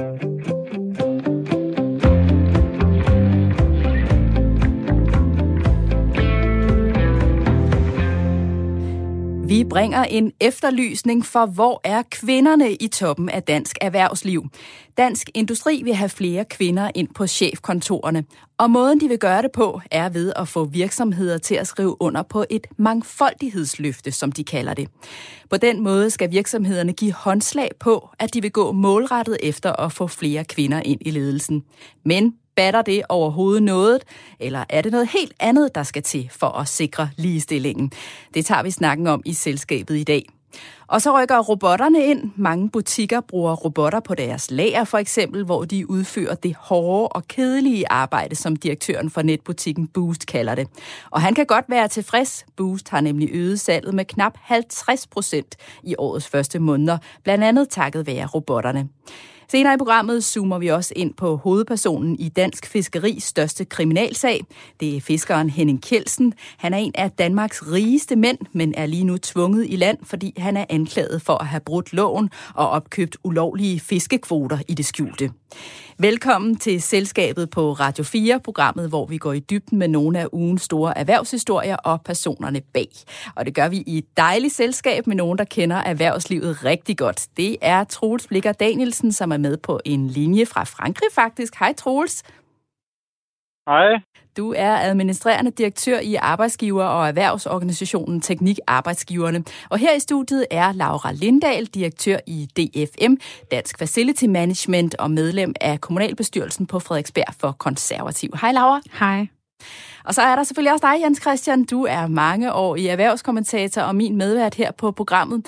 Vi Mm. bringer en efterlysning for, hvor er kvinderne i toppen af dansk erhvervsliv. Dansk Industri vil have flere kvinder ind på chefkontorerne, og måden de vil gøre det på er ved at få virksomheder til at skrive under på et mangfoldighedsløfte, som de kalder det. På den måde skal virksomhederne give håndslag på, at de vil gå målrettet efter at få flere kvinder ind i ledelsen. Men batter det overhovedet noget, eller er det noget helt andet, der skal til for at sikre ligestillingen? Det tager vi snakken om i selskabet i dag. Og så rykker robotterne ind. Mange butikker bruger robotter på deres lager for eksempel, hvor de udfører det hårde og kedelige arbejde, som direktøren for netbutikken Boost kalder det. Og han kan godt være tilfreds. Boost har nemlig øget salget med knap 50 procent i årets første måneder, blandt andet takket være robotterne. Senere i programmet zoomer vi også ind på hovedpersonen i Dansk Fiskeris største kriminalsag. Det er fiskeren Henning Kjelsen. Han er en af Danmarks rigeste mænd, men er lige nu tvunget i land, fordi han er anklaget for at have brudt loven og opkøbt ulovlige fiskekvoter i det skjulte. Velkommen til Selskabet på Radio 4, programmet, hvor vi går i dybden med nogle af ugens store erhvervshistorier og personerne bag. Og det gør vi i et dejligt selskab med nogen, der kender erhvervslivet rigtig godt. Det er Troels Blikker Danielsen, som er med på en linje fra Frankrig faktisk. Hej Troels. Hej. Du er administrerende direktør i arbejdsgiver- og erhvervsorganisationen Teknik Arbejdsgiverne. Og her i studiet er Laura Lindahl, direktør i DFM, Dansk Facility Management og medlem af kommunalbestyrelsen på Frederiksberg for Konservativ. Hej Laura. Hej. Og så er der selvfølgelig også dig, Jens Christian. Du er mange år i erhvervskommentator og min medvært her på programmet.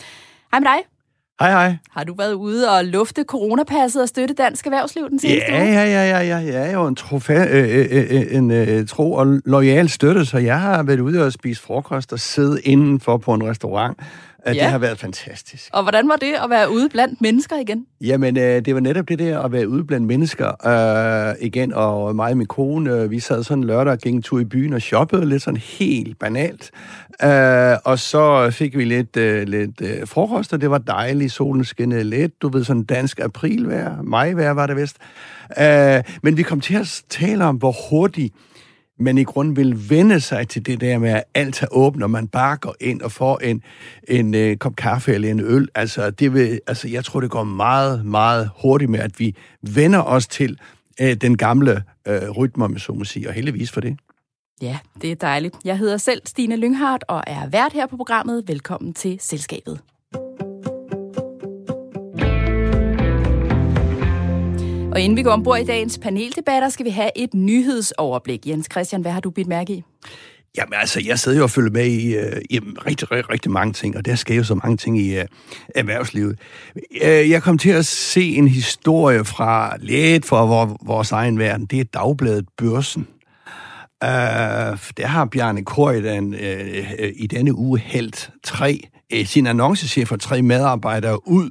Hej med dig. Hej, hej. Har du været ude og lufte coronapasset og støtte dansk erhvervsliv den seneste ja, uge? Ja, ja, ja, ja. Jeg er jo en, trofa, øh, øh, øh, en øh, tro og lojal støtte, så jeg har været ude og spise frokost og sidde indenfor på en restaurant. Ja. Det har været fantastisk. Og hvordan var det at være ude blandt mennesker igen? Jamen, øh, det var netop det der at være ude blandt mennesker øh, igen, og mig og min kone, øh, vi sad sådan lørdag og gik en tur i byen og shoppede lidt sådan helt banalt. Øh, og så fik vi lidt, øh, lidt øh, frokost, og det var dejligt. Solen skinnede lidt. Du ved, sådan dansk aprilvejr, majvejr var det vist. Øh, men vi kom til at tale om, hvor hurtigt man i grunden vil vende sig til det der med, at alt er åbent, og man bare går ind og får en, en en kop kaffe eller en øl. Altså, det vil, altså, jeg tror, det går meget, meget hurtigt med, at vi vender os til øh, den gamle øh, rytme, med så må sige, og heldigvis for det. Ja, det er dejligt. Jeg hedder selv Stine Lynghardt og er vært her på programmet. Velkommen til Selskabet. Og inden vi går ombord i dagens paneldebatter, skal vi have et nyhedsoverblik. Jens Christian, hvad har du bidt mærke i? Jamen altså, jeg sidder jo og følger med i, uh, i rigtig, rigtig, rigtig mange ting, og der sker jo så mange ting i uh, erhvervslivet. Uh, jeg kom til at se en historie fra lidt fra vor, vores egen verden. Det er dagbladet Børsen. Uh, der har Bjarne Korydon uh, i denne uge hældt tre, uh, sin annoncechef og tre medarbejdere ud.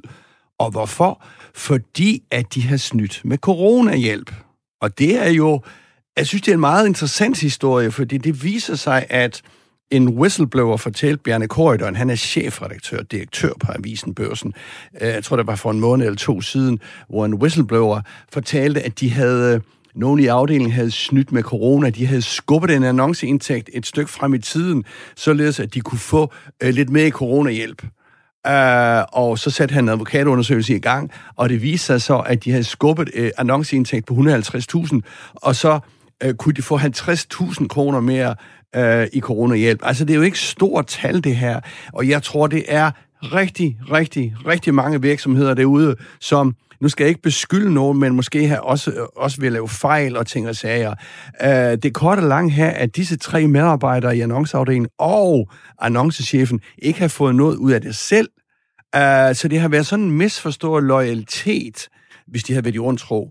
Og hvorfor? Fordi at de har snydt med coronahjælp. Og det er jo, jeg synes, det er en meget interessant historie, fordi det viser sig, at en whistleblower fortalte Bjarne Korydon, han er chefredaktør, direktør på Avisen Børsen. Øh, jeg tror, det var for en måned eller to siden, hvor en whistleblower fortalte, at de havde øh, nogen i afdelingen havde snydt med corona. De havde skubbet en annonceindtægt et stykke frem i tiden, således at de kunne få øh, lidt mere coronahjælp. Uh, og så satte han en advokatundersøgelse i gang, og det viste sig så, at de havde skubbet uh, annonceindtægt på 150.000, og så uh, kunne de få 50.000 kroner mere uh, i coronahjælp. Altså, det er jo ikke stort tal, det her, og jeg tror, det er rigtig, rigtig, rigtig mange virksomheder derude, som nu skal jeg ikke beskylde nogen, men måske have også, også vil lave fejl og ting og sager. Øh, det korte og lange her, at disse tre medarbejdere i annonceafdelingen og annoncechefen ikke har fået noget ud af det selv. øh, så det har været sådan en misforstået loyalitet, hvis de havde været i ondtro.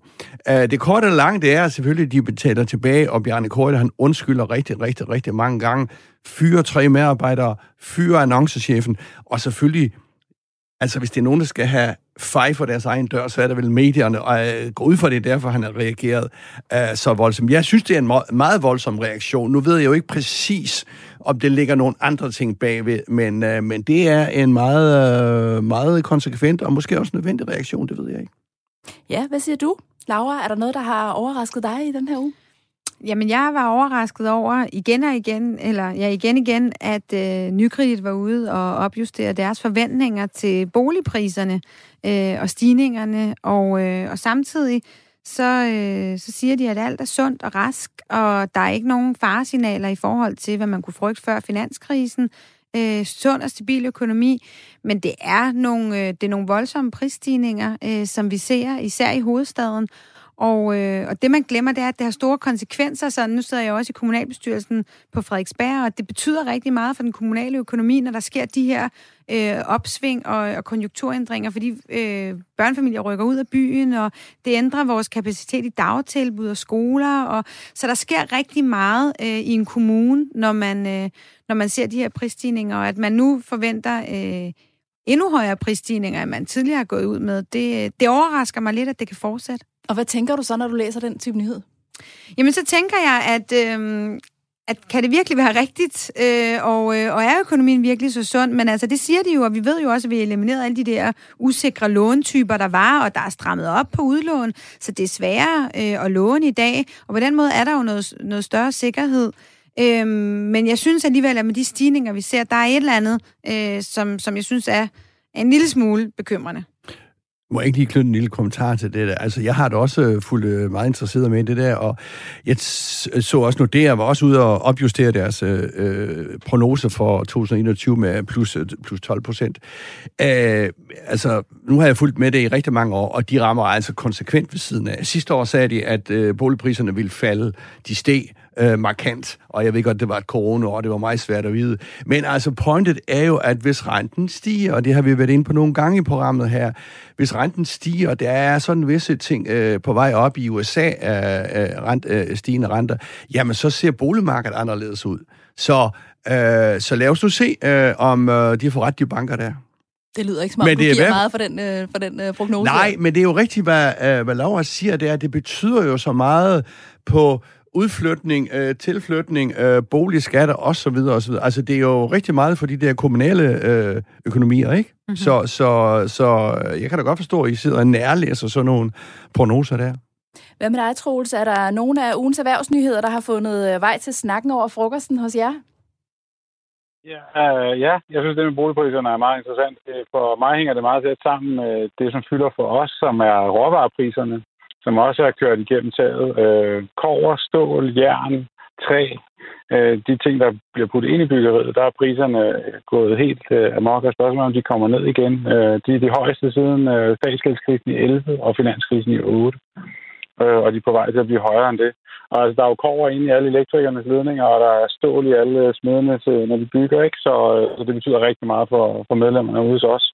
Uh, øh, det korte og lange, det er selvfølgelig, at de betaler tilbage, og Bjarne Korte, han undskylder rigtig, rigtig, rigtig mange gange. Fyre tre medarbejdere, fyre annoncechefen, og selvfølgelig Altså, hvis det er nogen, der skal have fej for deres egen dør, så er det vel medierne, og uh, gå ud fra det, derfor han har reageret øh, så voldsomt. Jeg synes, det er en meget, voldsom reaktion. Nu ved jeg jo ikke præcis, om det ligger nogle andre ting bagved, men, øh, men det er en meget, øh, meget konsekvent og måske også nødvendig reaktion, det ved jeg ikke. Ja, hvad siger du? Laura, er der noget, der har overrasket dig i den her uge? Jamen, jeg var overrasket over igen og igen, eller ja, igen igen, at øh, Nykredit var ude og opjustere deres forventninger til boligpriserne øh, og stigningerne, og, øh, og samtidig så, øh, så siger de, at alt er sundt og rask, og der er ikke nogen faresignaler i forhold til, hvad man kunne frygte før finanskrisen. Øh, sund og stabil økonomi, men det er nogle, øh, det er nogle voldsomme prisstigninger, øh, som vi ser, især i hovedstaden. Og, øh, og det, man glemmer, det er, at det har store konsekvenser. Så nu sidder jeg også i kommunalbestyrelsen på Frederiksberg, og det betyder rigtig meget for den kommunale økonomi, når der sker de her øh, opsving og, og konjunkturændringer, fordi øh, børnefamilier rykker ud af byen, og det ændrer vores kapacitet i dagtilbud og skoler. Og, så der sker rigtig meget øh, i en kommune, når man, øh, når man ser de her prisstigninger, og at man nu forventer... Øh, endnu højere prisstigninger, end man tidligere har gået ud med. Det, øh, det overrasker mig lidt, at det kan fortsætte. Og hvad tænker du så, når du læser den type nyhed? Jamen, så tænker jeg, at, øh, at kan det virkelig være rigtigt, øh, og, øh, og er økonomien virkelig så sund? Men altså, det siger de jo, og vi ved jo også, at vi har elimineret alle de der usikre låntyper, der var, og der er strammet op på udlån, så det er sværere øh, at låne i dag, og på den måde er der jo noget, noget større sikkerhed. Øhm, men jeg synes alligevel, at med de stigninger, vi ser, der er et eller andet, øh, som, som jeg synes er en lille smule bekymrende. Må jeg ikke lige knytte en lille kommentar til det der? Altså, jeg har da også øh, fuldt øh, meget interesseret med i det der, og jeg øh, så også Nordea var også ude og opjustere deres øh prognose for 2021 med plus, plus 12 procent. Øh, altså, nu har jeg fulgt med det i rigtig mange år, og de rammer altså konsekvent ved siden af. Sidste år sagde de, at øh, boligpriserne ville falde. De steg øh, markant, og jeg ved godt, det var et corona og det var meget svært at vide. Men altså, pointet er jo, at hvis renten stiger, og det har vi været inde på nogle gange i programmet her, hvis renten stiger, og der er sådan visse ting øh, på vej op i USA, øh, øh, rent, øh, stigende renter, jamen så ser boligmarkedet anderledes ud. Så, øh, så lad os nu se, øh, om øh, de får ret, de banker der. Det lyder ikke om, men det du giver hvad? meget for den, øh, for den øh, prognose. Nej, men det er jo rigtigt, hvad, øh, hvad Laura siger, det er, det betyder jo så meget på udflytning, øh, tilflytning, øh, boligskatter osv. osv. Altså, det er jo rigtig meget for de der kommunale øh, økonomier, ikke? Mm-hmm. Så, så, så jeg kan da godt forstå, at I sidder og nærlæser sådan nogle prognoser der. Hvad med dig, Troels? Er der nogle af ugens erhvervsnyheder, der har fundet øh, vej til snakken over frokosten hos jer? Ja, øh, ja, jeg synes, det med boligpriserne er meget interessant. For mig hænger det meget tæt sammen med det, som fylder for os, som er råvarepriserne som også er kørt igennem taget. Øh, kover, stål, jern, træ, øh, de ting, der bliver puttet ind i byggeriet, der er priserne øh, gået helt øh, amok, og spørgsmålet om de kommer ned igen. Øh, de er de højeste siden øh, statsgældskrisen i 11 og finanskrisen i 8. Øh, og de er på vej til at blive højere end det. Og altså, der er jo kover inde i alle elektrikernes ledninger, og der er stål i alle smedene, når de bygger, ikke? Så, øh, så det betyder rigtig meget for, for medlemmerne ude hos os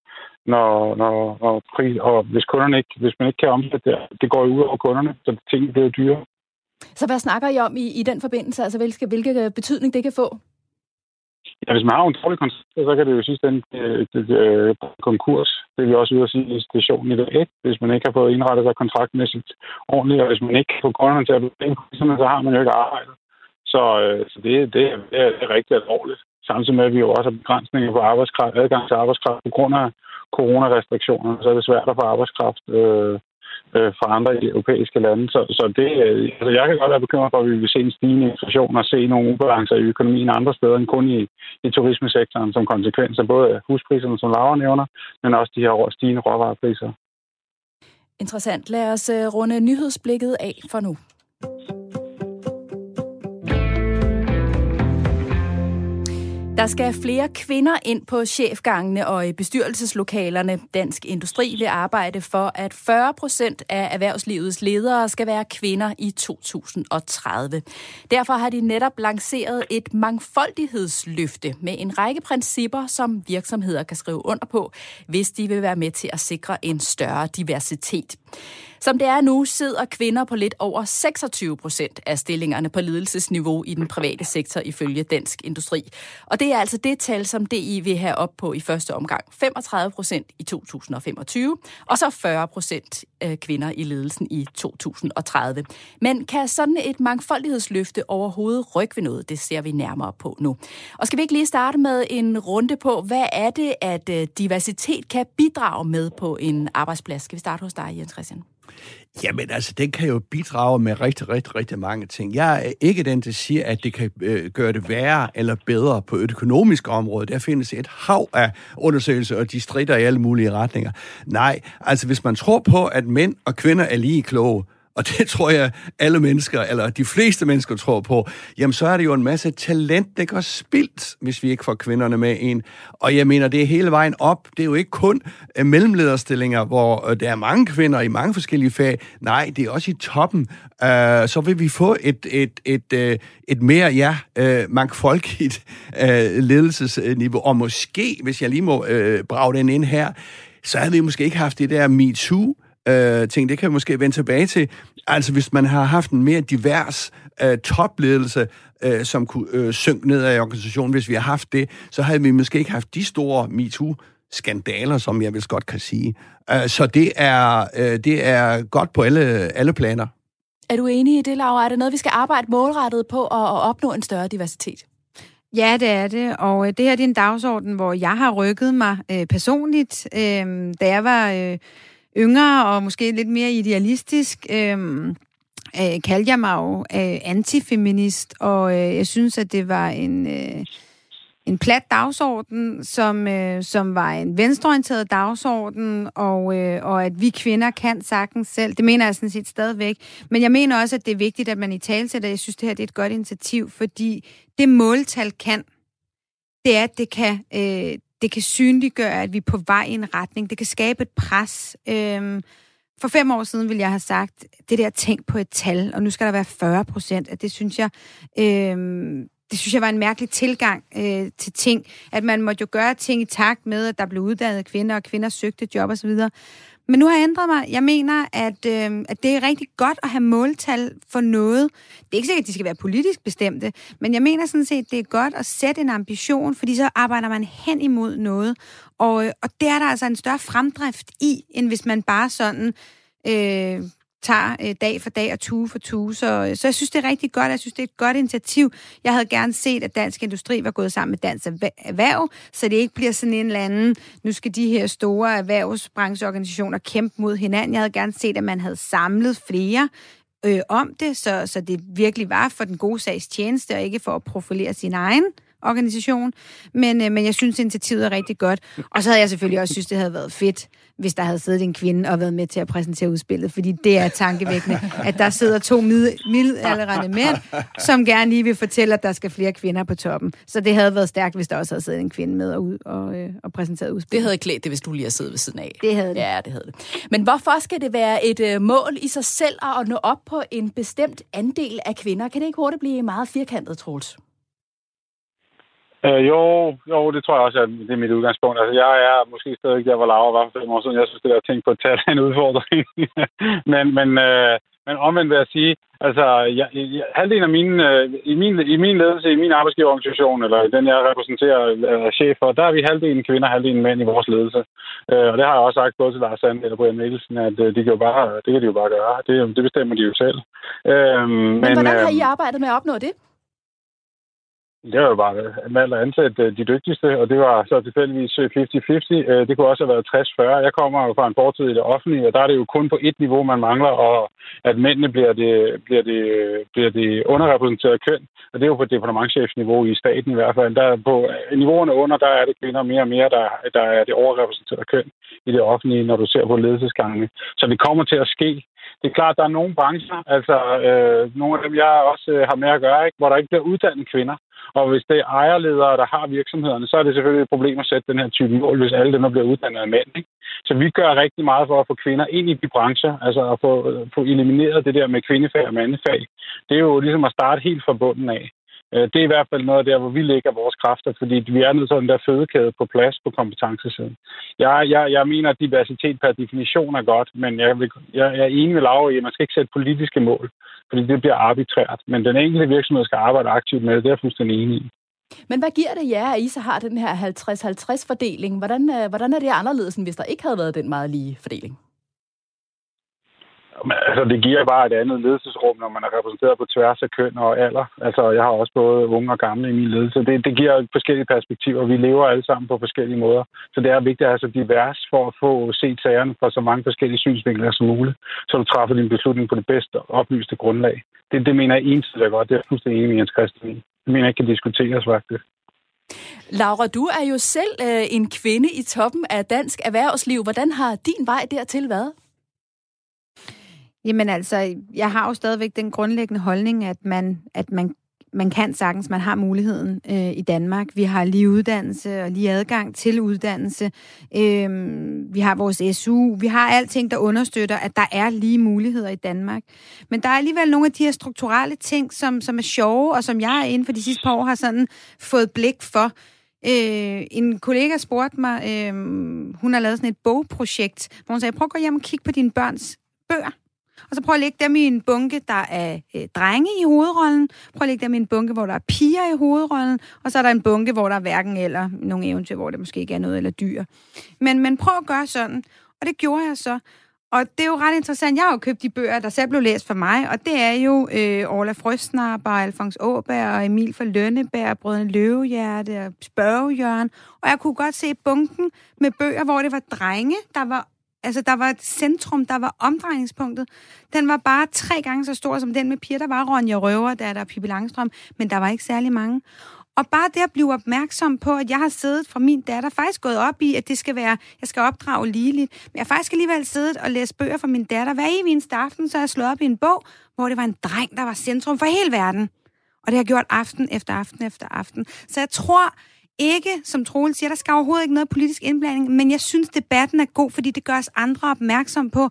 når, når, når pris, og hvis kunderne ikke, hvis man ikke kan omsætte det, det går ud over kunderne, så tingene bliver dyre. Så hvad snakker I om i, i den forbindelse? Altså, hvilke, hvilke betydning det kan få? Ja, hvis man har en dårlig kontrakt, så kan det jo sidst ende øh, konkurs. Det er vi også ude at sige i stationen i dag. Ikke? Hvis man ikke har fået indrettet sig kontraktmæssigt ordentligt, og hvis man ikke får kunderne til at blive så har man jo ikke arbejdet. Så, øh, så det, det, er, det er rigtig alvorligt. Samtidig med, at vi jo også har begrænsninger på arbejdskraft, adgang til arbejdskraft på grund af coronarestriktioner, så er det svært at få arbejdskraft øh, øh, fra andre europæiske lande. Så, så det, øh, altså jeg kan godt være bekymret for, at vi vil se en stigende inflation og se nogle ubalancer i økonomien andre steder end kun i, i turismesektoren som konsekvens af både huspriserne, som Laura nævner, men også de her stigende råvarepriser. Interessant. Lad os øh, runde nyhedsblikket af for nu. Der skal flere kvinder ind på chefgangene og i bestyrelseslokalerne. Dansk Industri vil arbejde for, at 40 procent af erhvervslivets ledere skal være kvinder i 2030. Derfor har de netop lanceret et mangfoldighedsløfte med en række principper, som virksomheder kan skrive under på, hvis de vil være med til at sikre en større diversitet. Som det er nu, sidder kvinder på lidt over 26 procent af stillingerne på ledelsesniveau i den private sektor ifølge Dansk Industri. Og det er altså det tal, som DI vil have op på i første omgang. 35 procent i 2025, og så 40 procent øh, kvinder i ledelsen i 2030. Men kan sådan et mangfoldighedsløfte overhovedet rykke ved noget? Det ser vi nærmere på nu. Og skal vi ikke lige starte med en runde på, hvad er det, at øh, diversitet kan bidrage med på en arbejdsplads? Skal vi starte hos dig, Jens Christian? Jamen altså, den kan jo bidrage med rigtig, rigtig, rigtig mange ting. Jeg er ikke den, der siger, at det kan øh, gøre det værre eller bedre på et økonomisk område. Der findes et hav af undersøgelser, og de strider i alle mulige retninger. Nej, altså hvis man tror på, at mænd og kvinder er lige kloge, og det tror jeg, alle mennesker, eller de fleste mennesker tror på, jamen så er det jo en masse talent, der går spildt, hvis vi ikke får kvinderne med ind. Og jeg mener, det er hele vejen op. Det er jo ikke kun øh, mellemlederstillinger, hvor øh, der er mange kvinder i mange forskellige fag. Nej, det er også i toppen. Uh, så vil vi få et, et, et, et, et mere, ja, uh, mangfoldigt uh, ledelsesniveau. Og måske, hvis jeg lige må uh, brage den ind her, så havde vi måske ikke haft det der MeToo, øh, ting. Det kan vi måske vende tilbage til. Altså, hvis man har haft en mere divers øh, topledelse, øh, som kunne øh, synke ned af organisationen, hvis vi har haft det, så havde vi måske ikke haft de store MeToo skandaler, som jeg vil godt kan sige. Uh, så det er, uh, det er godt på alle, alle planer. Er du enig i det, Laura? Er det noget, vi skal arbejde målrettet på at, at opnå en større diversitet? Ja, det er det, og øh, det her det er en dagsorden, hvor jeg har rykket mig øh, personligt. Øh, da jeg var øh, yngre og måske lidt mere idealistisk, øh, øh, kaldte jeg mig jo øh, antifeminist, og øh, jeg synes, at det var en... Øh, en plat dagsorden, som, øh, som var en venstreorienteret dagsorden, og, øh, og at vi kvinder kan sagtens selv. Det mener jeg sådan set stadigvæk. Men jeg mener også, at det er vigtigt, at man i tale sætter. Jeg synes, det her det er et godt initiativ, fordi det måltal kan, det er, at det kan, øh, det kan synliggøre, at vi er på vej i en retning. Det kan skabe et pres. Øhm, for fem år siden ville jeg have sagt, det der tænk på et tal, og nu skal der være 40 procent, at det synes jeg... Øhm, det synes jeg var en mærkelig tilgang øh, til ting, at man måtte jo gøre ting i takt med, at der blev uddannet kvinder, og kvinder søgte job osv. Men nu har jeg ændret mig. Jeg mener, at, øh, at det er rigtig godt at have måltal for noget. Det er ikke sikkert, at de skal være politisk bestemte, men jeg mener sådan set, det er godt at sætte en ambition, fordi så arbejder man hen imod noget. Og, øh, og det er der altså en større fremdrift i, end hvis man bare sådan øh, tager øh, dag for dag og tue for tue. Så, øh, så jeg synes, det er rigtig godt. Jeg synes, det er et godt initiativ. Jeg havde gerne set, at Dansk Industri var gået sammen med Dansk Erhverv, så det ikke bliver sådan en eller anden, nu skal de her store erhvervsbrancheorganisationer kæmpe mod hinanden. Jeg havde gerne set, at man havde samlet flere øh, om det, så, så det virkelig var for den gode sags tjeneste, og ikke for at profilere sin egen organisation. Men, øh, men jeg synes, initiativet er rigtig godt. Og så havde jeg selvfølgelig også synes, det havde været fedt, hvis der havde siddet en kvinde og været med til at præsentere udspillet, fordi det er tankevækkende, at der sidder to middelalderende mænd, som gerne lige vil fortælle, at der skal flere kvinder på toppen. Så det havde været stærkt, hvis der også havde siddet en kvinde med og, ud og, øh, og præsenteret udspillet. Det havde klædt det, hvis du lige havde siddet ved siden af. Det havde det. Ja, det havde det. Men hvorfor skal det være et øh, mål i sig selv at nå op på en bestemt andel af kvinder? Kan det ikke hurtigt blive meget firkantet, Troels? Øh, jo, jo, det tror jeg også, at det er mit udgangspunkt. Altså, jeg er måske stadig der, hvor Laura var for fem år siden. Jeg synes, det der ting på et tal er en udfordring. men, men, øh, men omvendt vil jeg sige, altså, jeg, jeg, halvdelen af mine, øh, i, min, i min ledelse, i min arbejdsgiverorganisation, eller den, jeg repræsenterer øh, chef for, der er vi halvdelen kvinder, halvdelen mænd i vores ledelse. Øh, og det har jeg også sagt både til Lars Sand eller Brian Nielsen, at øh, de kan jo bare, det kan de jo bare gøre. Det, det bestemmer de jo selv. Øh, men, men hvordan har I øh, arbejdet med at opnå det? Det var jo bare valgt at ansætte de dygtigste, og det var så tilfældigvis øh, 50-50. Øh, det kunne også have været 60-40. Jeg kommer jo fra en fortid i det offentlige, og der er det jo kun på et niveau, man mangler, og at mændene bliver det, bliver det, bliver det underrepræsenteret køn. Og det er jo på departementchefniveau i staten i hvert fald. Der på øh, niveauerne under, der er det kvinder mere og mere, der, der er det overrepræsenterede køn i det offentlige, når du ser på ledelsesgangene. Så det kommer til at ske det er klart, at der er nogle brancher, altså øh, nogle af dem, jeg også øh, har med at gøre, ikke, hvor der ikke bliver uddannet kvinder. Og hvis det er ejerledere, der har virksomhederne, så er det selvfølgelig et problem at sætte den her type mål, hvis alle dem bliver uddannet af mænd. Ikke? Så vi gør rigtig meget for at få kvinder ind i de brancher, altså at få, få elimineret det der med kvindefag og mandefag. Det er jo ligesom at starte helt fra bunden af. Øh, det er i hvert fald noget der, hvor vi lægger vores kræfter, fordi vi er nødt til den der fødekæde på plads på kompetencesiden. Jeg, jeg, jeg mener, at diversitet per definition er godt, men jeg, vil, jeg, jeg er enig med Laura i, at man skal ikke sætte politiske mål, fordi det bliver arbitrært. Men den enkelte virksomhed skal arbejde aktivt med det, det er jeg fuldstændig enig i. Men hvad giver det jer, at I så har den her 50-50 fordeling? Hvordan, øh, hvordan er det anderledes, end hvis der ikke havde været den meget lige fordeling? Altså, det giver bare et andet ledelsesrum, når man er repræsenteret på tværs af køn og alder. Altså, jeg har også både unge og gamle i min ledelse. Det, det giver forskellige perspektiver. Vi lever alle sammen på forskellige måder. Så det er vigtigt at have så divers for at få set sagerne fra så mange forskellige synsvinkler som muligt, så du træffer din beslutning på det bedste oplyste grundlag. Det, det mener jeg ensidigt er godt. Det er fuldstændig enig med Jens Christian Det mener jeg ikke kan diskuteres, faktisk. Laura, du er jo selv øh, en kvinde i toppen af dansk erhvervsliv. Hvordan har din vej dertil været? Jamen altså, jeg har jo stadigvæk den grundlæggende holdning, at man, at man, man kan sagtens, man har muligheden øh, i Danmark. Vi har lige uddannelse og lige adgang til uddannelse. Øh, vi har vores SU. Vi har alting, der understøtter, at der er lige muligheder i Danmark. Men der er alligevel nogle af de her strukturelle ting, som, som er sjove, og som jeg inden for de sidste par år har sådan fået blik for. Øh, en kollega spurgte mig, øh, hun har lavet sådan et bogprojekt, hvor hun sagde, prøv at gå hjem og kigge på dine børns bøger. Og så prøv at lægge dem i en bunke, der er øh, drenge i hovedrollen. Prøv at lægge dem i en bunke, hvor der er piger i hovedrollen. Og så er der en bunke, hvor der er hverken eller nogle eventyr, hvor det måske ikke er noget eller dyr. Men, men prøv at gøre sådan. Og det gjorde jeg så. Og det er jo ret interessant. Jeg har jo købt de bøger, der selv blev læst for mig, og det er jo øh, Orla Frøsnapper, Alfons Åberg og Emil fra Lønneberg, Brødrene Løvehjerte og Spørgejørn. Og jeg kunne godt se bunken med bøger, hvor det var drenge, der var Altså, der var et centrum, der var omdrejningspunktet. Den var bare tre gange så stor som den med piger. Der var Ronja Røver, der er der Pippi Langstrøm, men der var ikke særlig mange. Og bare det at blive opmærksom på, at jeg har siddet fra min datter, faktisk gået op i, at det skal være, jeg skal opdrage ligeligt. Men jeg har faktisk alligevel siddet og læst bøger for min datter. Hver evig eneste aften, så har jeg slået op i en bog, hvor det var en dreng, der var centrum for hele verden. Og det har jeg gjort aften efter aften efter aften. Så jeg tror, ikke, som Troel siger, der skal overhovedet ikke noget politisk indblanding, men jeg synes, debatten er god, fordi det gør os andre opmærksom på,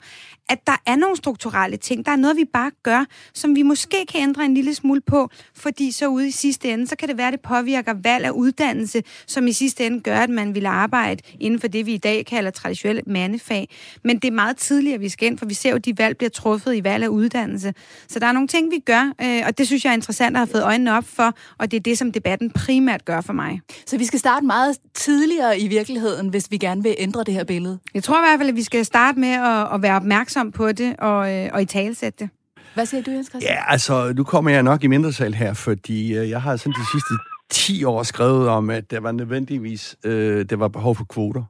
at der er nogle strukturelle ting. Der er noget, vi bare gør, som vi måske kan ændre en lille smule på, fordi så ude i sidste ende, så kan det være, at det påvirker valg af uddannelse, som i sidste ende gør, at man vil arbejde inden for det, vi i dag kalder traditionelt mandefag. Men det er meget tidligere, vi skal ind, for vi ser jo, at de valg bliver truffet i valg af uddannelse. Så der er nogle ting, vi gør, øh, og det synes jeg er interessant at have fået øjnene op for, og det er det, som debatten primært gør for mig. Så vi skal starte meget tidligere i virkeligheden, hvis vi gerne vil ændre det her billede? Jeg tror i hvert fald, at vi skal starte med at, at være opmærksom på det og, øh, og i talesætte det. Hvad siger du, Jens Christian? Ja, altså, nu kommer jeg nok i mindretal her, fordi øh, jeg har sådan de sidste 10 år skrevet om, at der var nødvendigvis øh, der var behov for kvoter.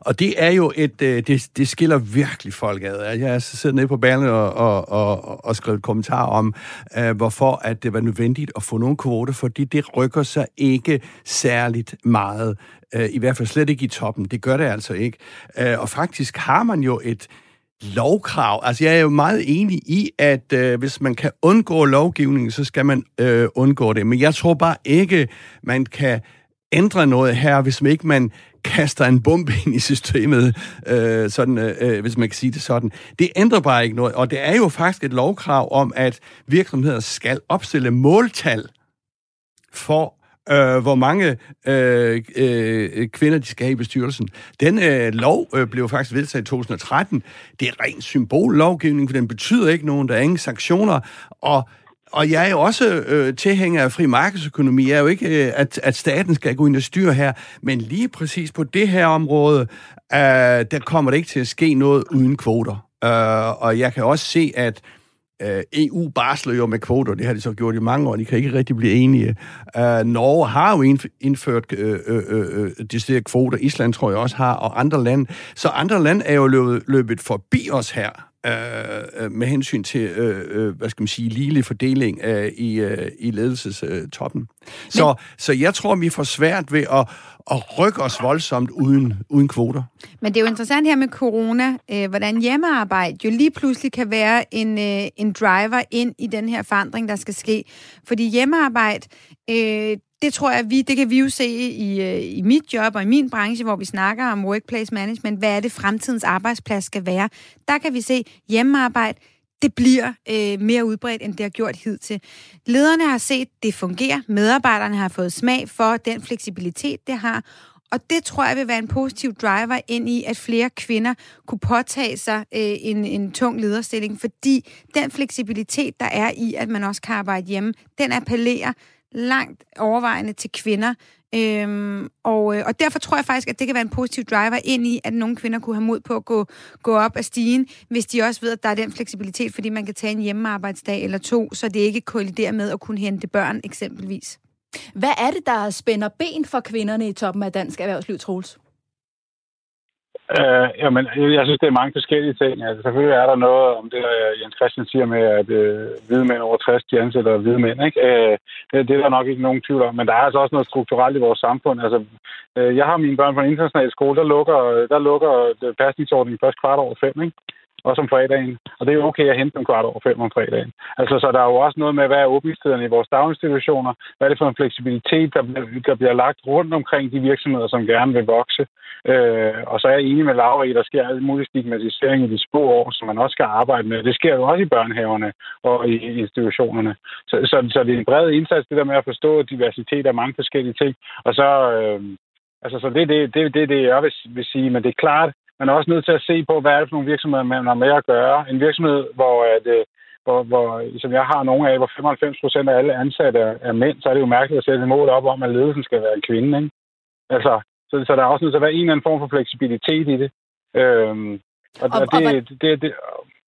Og det er jo et, øh, det, det skiller virkelig folk ad. Jeg har siddet nede på banen og, og, og, og skrevet kommentar om, uh, hvorfor at det var nødvendigt at få nogle kvoter, fordi det rykker sig ikke særligt meget. Uh, I hvert fald slet ikke i toppen. Det gør det altså ikke. Uh, og faktisk har man jo et, lovkrav. Altså, jeg er jo meget enig i, at øh, hvis man kan undgå lovgivningen, så skal man øh, undgå det. Men jeg tror bare ikke, man kan ændre noget her, hvis man ikke man kaster en bombe ind i systemet, øh, sådan, øh, øh, hvis man kan sige det sådan. Det ændrer bare ikke noget, og det er jo faktisk et lovkrav om, at virksomheder skal opstille måltal for øh, hvor mange øh, øh, kvinder de skal have i bestyrelsen. Den øh, lov øh, blev faktisk vedtaget i 2013. Det er ren symbollovgivning, for den betyder ikke nogen, der er ingen sanktioner, og og jeg er jo også øh, tilhænger af fri markedsøkonomi. Jeg er jo ikke, øh, at, at staten skal gå ind og styre her, men lige præcis på det her område, øh, der kommer det ikke til at ske noget uden kvoter. Øh, og jeg kan også se, at øh, EU barsler jo med kvoter, det har de så gjort i mange år, de kan ikke rigtig blive enige. Uh, Norge har jo indført øh, øh, øh, øh de kvoter, Island tror jeg også har, og andre lande. Så andre lande er jo løbet, løbet forbi os her øh, med hensyn til, øh, øh, hvad skal man sige, ligelig fordeling øh, i, øh, i ledelsestoppen. Øh, så, så jeg tror, vi får svært ved at, at rykke os voldsomt uden, uden kvoter. Men det er jo interessant her med corona, øh, hvordan hjemmearbejde jo lige pludselig kan være en, øh, en driver ind i den her forandring, der skal ske. Fordi hjemmearbejde, øh, det tror jeg, vi, det kan vi jo se i, øh, i mit job og i min branche, hvor vi snakker om workplace management. Hvad er det, fremtidens arbejdsplads skal være? Der kan vi se hjemmearbejde. Det bliver øh, mere udbredt, end det har gjort hidtil. Lederne har set, det fungerer. Medarbejderne har fået smag for den fleksibilitet, det har. Og det tror jeg vil være en positiv driver ind i, at flere kvinder kunne påtage sig øh, en, en tung lederstilling, fordi den fleksibilitet, der er i, at man også kan arbejde hjemme, den appellerer langt overvejende til kvinder. Øhm, og, øh, og derfor tror jeg faktisk, at det kan være en positiv driver ind i, at nogle kvinder kunne have mod på at gå, gå op ad stigen, hvis de også ved, at der er den fleksibilitet, fordi man kan tage en hjemmearbejdsdag eller to, så det ikke kolliderer med at kunne hente børn eksempelvis. Hvad er det, der spænder ben for kvinderne i toppen af dansk erhvervsliv, Troels? Øh, jamen, jeg synes, det er mange forskellige ting. Altså, selvfølgelig er der noget om det, der øh, Jens Christian siger med, at øh, hvide mænd over 60, de ansætter hvide mænd. Ikke? Øh, det, det er der nok ikke nogen tvivl om. Men der er altså også noget strukturelt i vores samfund. Altså, øh, jeg har mine børn på en international skole, der lukker, der lukker øh, pasningsordningen først kvart over fem. Ikke? Også om fredagen. Og det er okay at hente dem kvart over fem om fredagen. Altså, så der er jo også noget med, hvad er åbningstiderne i vores daginstitutioner? Hvad er det for en fleksibilitet, der der bliver lagt rundt omkring de virksomheder, som gerne vil vokse? Øh, og så er jeg enig med Laura i, at der sker alt mulig stigmatisering i de små år, som man også skal arbejde med. Det sker jo også i børnehaverne og i institutionerne. Så, så, så det er en bred indsats, det der med at forstå diversitet af mange forskellige ting. Og så... Øh, Altså, så det er det, det, det, det, jeg vil, vil sige. Men det er klart, man er også nødt til at se på, hvad er det for nogle virksomheder, man har med at gøre. En virksomhed, hvor, at, øh, hvor, hvor som jeg har nogle af, hvor 95 procent af alle ansatte er, er mænd, så er det jo mærkeligt at sætte et mål op om, at ledelsen skal være en kvinde. Ikke? Altså, så, så der er også nødt til at være en eller anden form for fleksibilitet i det. Øhm, og, og, og det, det, det, det,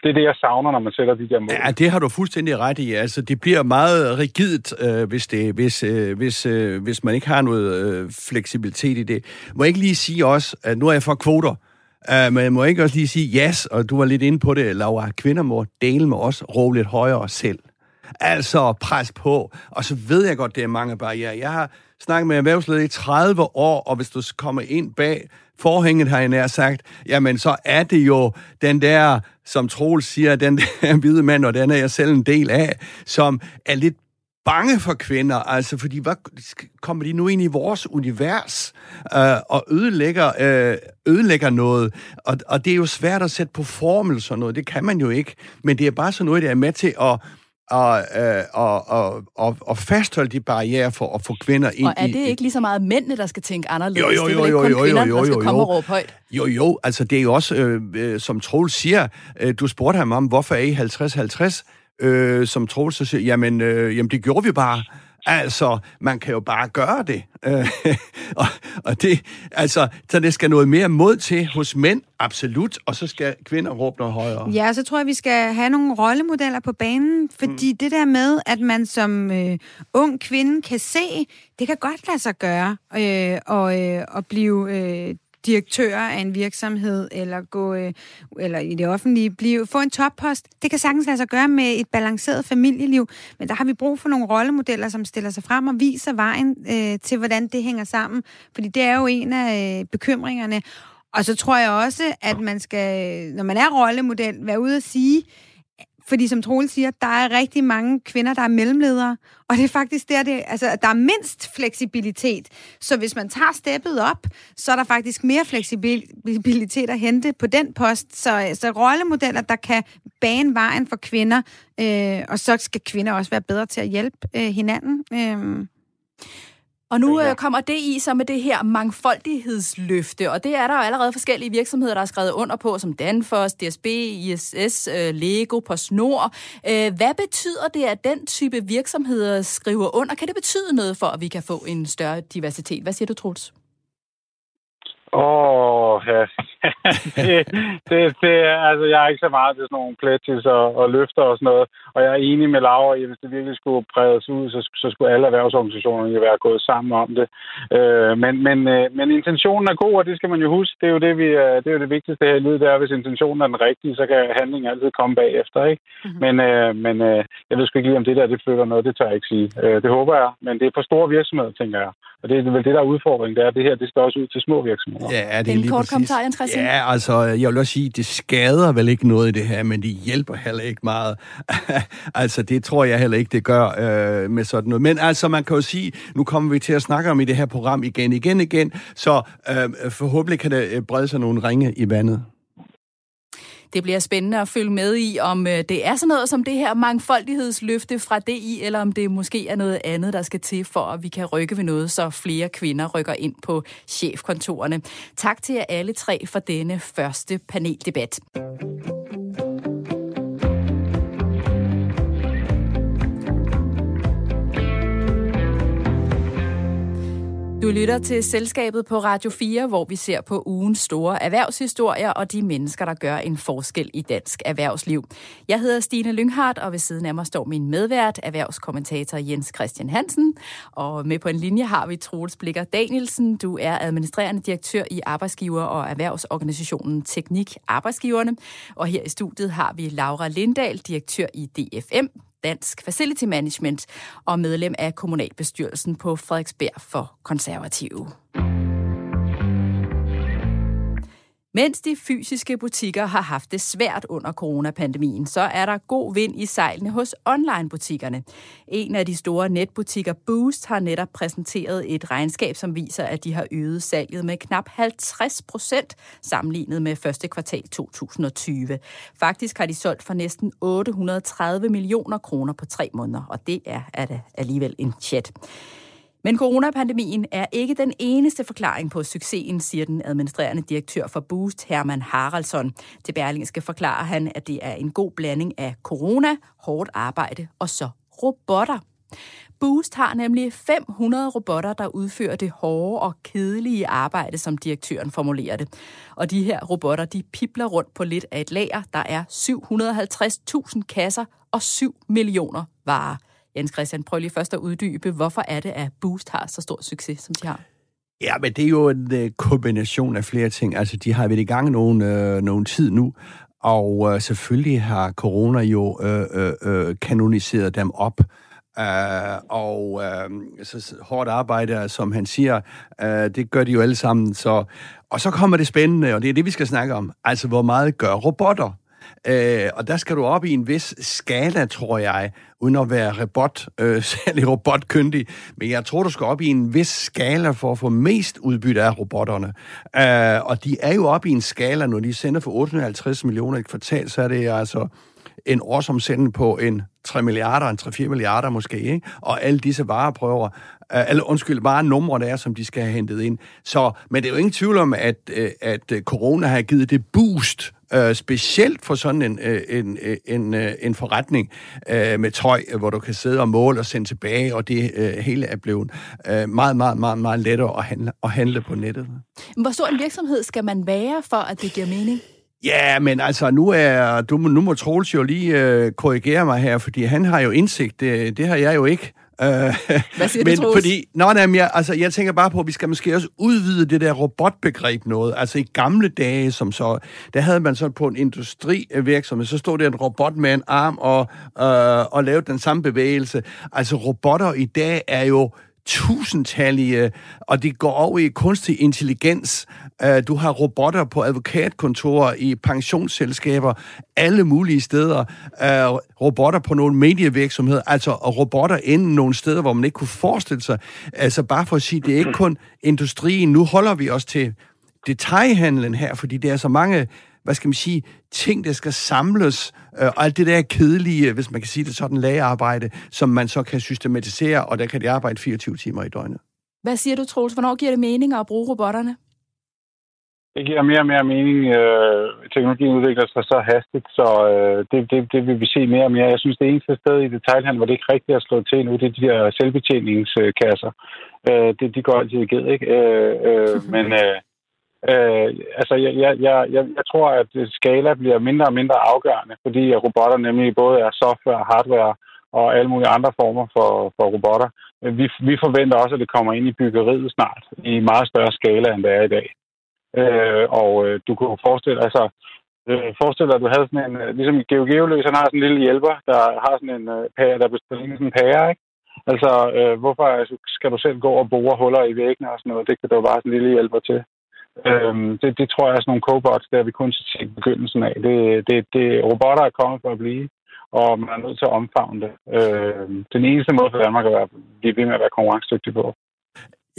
det er det, jeg savner, når man sætter de der mål. Ja, det har du fuldstændig ret i. Altså, det bliver meget rigidt, øh, hvis, det, hvis, øh, hvis, øh, hvis man ikke har noget øh, fleksibilitet i det. Må jeg ikke lige sige også, at nu er jeg for kvoter. Uh, men jeg må ikke også lige sige, yes, og du var lidt inde på det, Laura, kvinder må dele med os, råbe lidt højere selv. Altså, pres på. Og så ved jeg godt, det er mange barriere. Jeg har snakket med erhvervsledet i 30 år, og hvis du kommer ind bag forhænget, har jeg nær sagt, jamen så er det jo den der, som Troels siger, den der hvide mand, og den er jeg selv en del af, som er lidt bange for kvinder, altså fordi hvad, kommer de nu ind i vores univers øh, og ødelægger, øh, ødelægger noget, og, og det er jo svært at sætte på formel sådan noget, det kan man jo ikke, men det er bare sådan noget, der er med til at og, øh, og, og, og, og fastholde de barriere for at få kvinder ind Og er det ikke lige så meget mændene, der skal tænke anderledes? Jo, jo, jo, jo, jo, jo, jo. og råbe højt? Jo, jo, altså det er jo også, øh, øh, som Troels siger, øh, du spurgte ham om, hvorfor er I 50-50? Øh, som Troels så siger, jamen, øh, jamen det gjorde vi bare. Altså, man kan jo bare gøre det. Øh, og, og det, altså, så det skal noget mere mod til hos mænd, absolut, og så skal kvinder råbe noget højere. Ja, så tror jeg, vi skal have nogle rollemodeller på banen, fordi mm. det der med, at man som øh, ung kvinde kan se, det kan godt lade sig gøre, øh, og, øh, og blive øh, direktør af en virksomhed, eller gå øh, eller i det offentlige, blive, få en toppost. Det kan sagtens lade sig gøre med et balanceret familieliv, men der har vi brug for nogle rollemodeller, som stiller sig frem og viser vejen øh, til, hvordan det hænger sammen. Fordi det er jo en af øh, bekymringerne. Og så tror jeg også, at man skal, når man er rollemodel, være ude og sige, fordi som Troel siger, der er rigtig mange kvinder, der er mellemledere, og det er faktisk der, det, altså, der er mindst fleksibilitet. Så hvis man tager steppet op, så er der faktisk mere fleksibilitet at hente på den post. Så, så rollemodeller, der kan bane vejen for kvinder, øh, og så skal kvinder også være bedre til at hjælpe øh, hinanden. Øh. Og nu øh, kommer det i så med det her mangfoldighedsløfte, og det er der jo allerede forskellige virksomheder, der har skrevet under på, som Danfoss, DSB, ISS, øh, Lego, PostNord. Øh, hvad betyder det, at den type virksomheder skriver under? Kan det betyde noget for, at vi kan få en større diversitet? Hvad siger du, Troels? Åh, oh, ja. det, det, det, altså, jeg er ikke så meget til sådan nogle pledges og, og løfter og sådan noget. Og jeg er enig med Laura i, at hvis det virkelig skulle bredes ud, så, så skulle alle erhvervsorganisationerne være gået sammen om det. Øh, men, men, øh, men intentionen er god, og det skal man jo huske. Det er jo det, vi, det, er jo det vigtigste her i livet, det er, hvis intentionen er den rigtige, så kan handlingen altid komme bagefter. Ikke? Mm-hmm. Men, øh, men øh, jeg ved sgu ikke lige, om det der det flytter noget. Det tør jeg ikke sige. Øh, det håber jeg. Men det er for store virksomheder, tænker jeg. Og det er vel det, der er udfordringen. Det er, det her det skal også ud til små virksomheder. Ja, det er en lige kort præcis. kommentar, Jens Christian. Ja, altså, jeg vil også sige, det skader vel ikke noget i det her, men det hjælper heller ikke meget. altså, det tror jeg heller ikke, det gør øh, med sådan noget. Men altså, man kan jo sige, nu kommer vi til at snakke om i det her program igen, igen, igen, så øh, forhåbentlig kan det øh, brede sig nogle ringe i vandet. Det bliver spændende at følge med i, om øh, det er sådan noget som det her mangfoldighedsløfte fra DI, eller om det måske er noget andet, der skal til, for at vi kan rykke ved noget, så flere kvinder rykker ind på chefkontorerne. Tak til jer alle tre for denne første paneldebat. Lytter til Selskabet på Radio 4, hvor vi ser på ugens store erhvervshistorier og de mennesker, der gør en forskel i dansk erhvervsliv. Jeg hedder Stine Lynghardt, og ved siden af mig står min medvært, erhvervskommentator Jens Christian Hansen. Og med på en linje har vi Troels Blikker Danielsen. Du er administrerende direktør i Arbejdsgiver- og Erhvervsorganisationen Teknik Arbejdsgiverne. Og her i studiet har vi Laura Lindahl, direktør i DFM, Dansk Facility Management og medlem af kommunalbestyrelsen på Frederiksberg for konservative. Mens de fysiske butikker har haft det svært under coronapandemien, så er der god vind i sejlene hos onlinebutikkerne. En af de store netbutikker, Boost, har netop præsenteret et regnskab, som viser, at de har øget salget med knap 50 procent sammenlignet med første kvartal 2020. Faktisk har de solgt for næsten 830 millioner kroner på tre måneder, og det er, er alligevel en chat. Men coronapandemien er ikke den eneste forklaring på succesen, siger den administrerende direktør for Boost, Herman Haraldsson. Til Berlingske forklarer han, at det er en god blanding af corona, hårdt arbejde og så robotter. Boost har nemlig 500 robotter, der udfører det hårde og kedelige arbejde, som direktøren formulerer det. Og de her robotter, de pipler rundt på lidt af et lager. Der er 750.000 kasser og 7 millioner varer. Jens Christian, prøv lige først at uddybe, hvorfor er det, at Boost har så stor succes, som de har? Ja, men det er jo en øh, kombination af flere ting. Altså, de har været i gang nogen, øh, nogen tid nu, og øh, selvfølgelig har corona jo øh, øh, øh kanoniseret dem op. Uh, og uh, så hårdt arbejde, som han siger, uh, det gør de jo alle sammen. Så, og så kommer det spændende, og det er det, vi skal snakke om. Altså, hvor meget gør robotter? Øh, og der skal du op i en vis skala, tror jeg, uden at være robot, øh, særlig robotkyndig. Men jeg tror, du skal op i en vis skala for at få mest udbytte af robotterne. Øh, og de er jo op i en skala, når de sender for 850 millioner i kvartal, så er det altså en årsomsætning på en 3 milliarder, en 3-4 milliarder måske, ikke? og alle disse vareprøver, øh, eller undskyld, bare numre, der er, som de skal have hentet ind. Så, men det er jo ingen tvivl om, at, øh, at øh, corona har givet det boost, øh, specielt for sådan en, øh, en, øh, en, en, en forretning øh, med tøj, hvor du kan sidde og måle og sende tilbage, og det øh, hele er blevet øh, meget, meget, meget, meget lettere at handle, at handle på nettet. Hvor stor en virksomhed skal man være, for at det giver mening? Ja, men altså, nu, er, du, nu må Troels jo lige øh, korrigere mig her, fordi han har jo indsigt, det, det har jeg jo ikke. Øh, Hvad siger men du, fordi, nå, nej, jeg, altså, jeg tænker bare på, at vi skal måske også udvide det der robotbegreb noget. Altså i gamle dage, som så, der havde man så på en industrivirksomhed, så stod der en robot med en arm og, øh, og lavede den samme bevægelse. Altså robotter i dag er jo tusindtallige, og det går over i kunstig intelligens. Øh, du har robotter på advokatkontorer, i pensionsselskaber, alle mulige steder. Øh, robotter på nogle medievirksomheder, altså og robotter inden nogle steder, hvor man ikke kunne forestille sig. Altså bare for at sige, det er ikke kun industrien. Nu holder vi os til detaljhandlen her, fordi der er så mange hvad skal man sige, ting, der skal samles, øh, og alt det der kedelige, hvis man kan sige det sådan, lagerarbejde, som man så kan systematisere, og der kan de arbejde 24 timer i døgnet. Hvad siger du, Troels? Hvornår giver det mening at bruge robotterne? Det giver mere og mere mening. Øh, teknologien udvikler sig så hastigt, så øh, det, det, det vil vi se mere og mere. Jeg synes, det eneste sted i detaljhandlen, hvor det ikke rigtigt er slået til nu, det er de der selvbetjeningskasser. Øh, det, de går altid i ged, ikke? Øh, øh, men øh, øh, altså, jeg, jeg, jeg, jeg tror, at skala bliver mindre og mindre afgørende, fordi robotter nemlig både er software, hardware og alle mulige andre former for, for robotter. Vi, vi forventer også, at det kommer ind i byggeriet snart i meget større skala, end det er i dag. Øh, og øh, du kunne forestille, altså, øh, forestille dig, at du havde sådan en, øh, ligesom Geo Geoløs, han har sådan en lille hjælper, der har sådan en øh, pære, der bestiller sådan en pære, ikke? Altså, øh, hvorfor altså, skal du selv gå og bore huller i væggene og sådan noget? Det kan du bare sådan en lille hjælper til. Øhm, det, det tror jeg er sådan nogle cobots, der vi kun se begyndelsen af. Det, det, det, robotter er kommet for at blive, og man er nødt til at omfavne det. Øhm, den eneste måde for Danmark at være, blive ved med at være konkurrencedygtig på.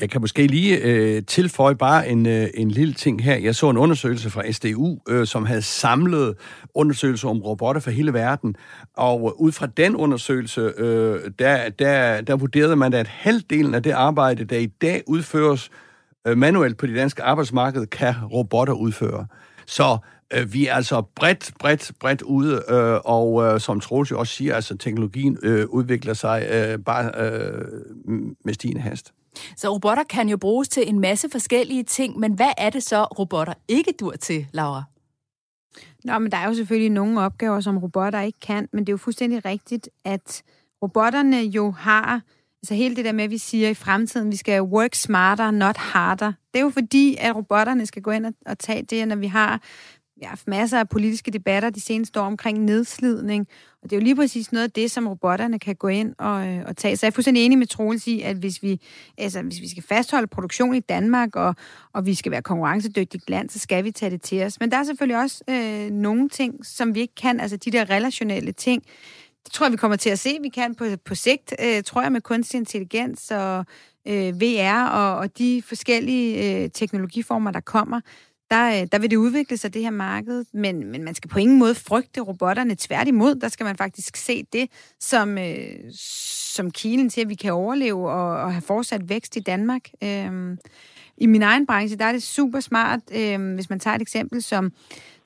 Jeg kan måske lige øh, tilføje bare en, øh, en lille ting her. Jeg så en undersøgelse fra SDU, øh, som havde samlet undersøgelser om robotter for hele verden. Og øh, ud fra den undersøgelse, øh, der, der, der vurderede man, at halvdelen af det arbejde, der i dag udføres øh, manuelt på det danske arbejdsmarked, kan robotter udføre. Så øh, vi er altså bredt, bredt, bredt ude, øh, og øh, som Troels jo også siger, altså teknologien øh, udvikler sig øh, bare øh, med stigende hast. Så robotter kan jo bruges til en masse forskellige ting, men hvad er det så, robotter ikke dur til, Laura? Nå, men der er jo selvfølgelig nogle opgaver, som robotter ikke kan, men det er jo fuldstændig rigtigt, at robotterne jo har, altså hele det der med, at vi siger i fremtiden, vi skal work smarter, not harder. Det er jo fordi, at robotterne skal gå ind og, og tage det, når vi har vi har haft masser af politiske debatter de seneste år omkring nedslidning, og det er jo lige præcis noget af det, som robotterne kan gå ind og, øh, og tage. Så jeg er fuldstændig enig med Troels i, at hvis vi, altså, hvis vi skal fastholde produktion i Danmark, og, og vi skal være konkurrencedygtigt land, så skal vi tage det til os. Men der er selvfølgelig også øh, nogle ting, som vi ikke kan, altså de der relationelle ting, det tror jeg, vi kommer til at se, vi kan på, på sigt, øh, tror jeg, med kunstig intelligens og øh, VR og, og de forskellige øh, teknologiformer, der kommer der, øh, der vil det udvikle sig, det her marked, men, men man skal på ingen måde frygte robotterne. Tværtimod, der skal man faktisk se det som, øh, som kilen til, at vi kan overleve og, og have fortsat vækst i Danmark. Øh, I min egen branche, der er det super smart, øh, hvis man tager et eksempel som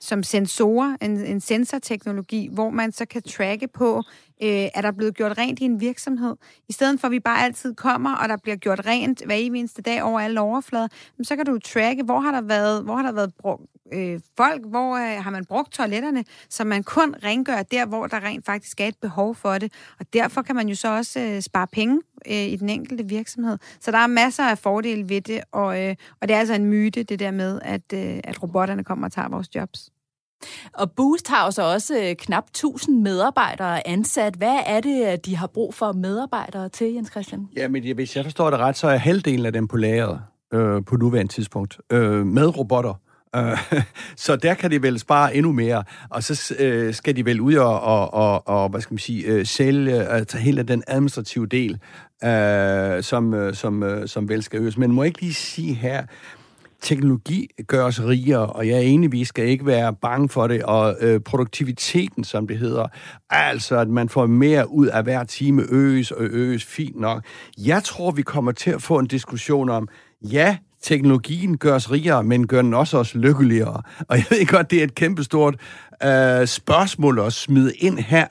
som sensorer, en, en sensorteknologi, hvor man så kan tracke på, øh, er der blevet gjort rent i en virksomhed. I stedet for, at vi bare altid kommer, og der bliver gjort rent hver eneste dag over alle overflader, så kan du tracke, hvor har der været, hvor har der været brugt, øh, folk, hvor øh, har man brugt toiletterne, så man kun rengør der, hvor der rent faktisk er et behov for det. Og derfor kan man jo så også øh, spare penge øh, i den enkelte virksomhed. Så der er masser af fordele ved det, og, øh, og det er altså en myte, det der med, at, øh, at robotterne kommer og tager vores jobs. Og Boost har jo så også øh, knap 1000 medarbejdere ansat. Hvad er det, øh, de har brug for medarbejdere til, Jens Christian? Ja, men hvis jeg forstår det ret, så er halvdelen af dem på lageret øh, på nuværende tidspunkt øh, med robotter. Øh, så der kan de vel spare endnu mere, og så øh, skal de vel ud og, og, og, og hvad skal man sige, øh, sælge, altså hele den administrative del, øh, som, øh, som, øh, som vel skal øges. Men må jeg ikke lige sige her, teknologi gør os rigere, og jeg er enig, vi skal ikke være bange for det, og øh, produktiviteten, som det hedder, altså at man får mere ud af hver time, øges og øges, fint nok. Jeg tror, vi kommer til at få en diskussion om, ja, teknologien gør os rigere, men gør den også os lykkeligere. Og jeg ved godt, det er et kæmpestort øh, spørgsmål at smide ind her,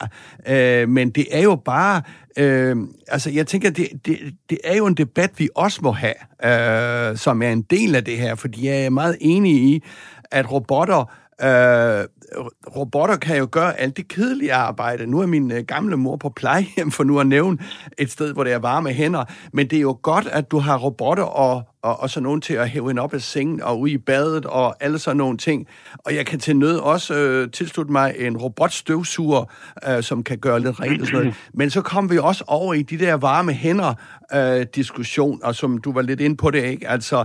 øh, men det er jo bare, øh, altså jeg tænker, det, det, det er jo en debat, vi også må have, øh, som er en del af det her, fordi jeg er meget enig i, at robotter Øh, robotter kan jo gøre alt det kedelige arbejde. Nu er min øh, gamle mor på plejehjem, for nu at nævne et sted, hvor det er varme hænder. Men det er jo godt, at du har robotter og, og, og så nogen til at hæve en op af sengen og ud i badet og alle sådan nogle ting. Og jeg kan til nød også øh, tilslutte mig en robotstøvsuger, øh, som kan gøre lidt rent og sådan noget. Men så kommer vi også over i de der varme hænder øh, og som du var lidt ind på det, ikke? Altså,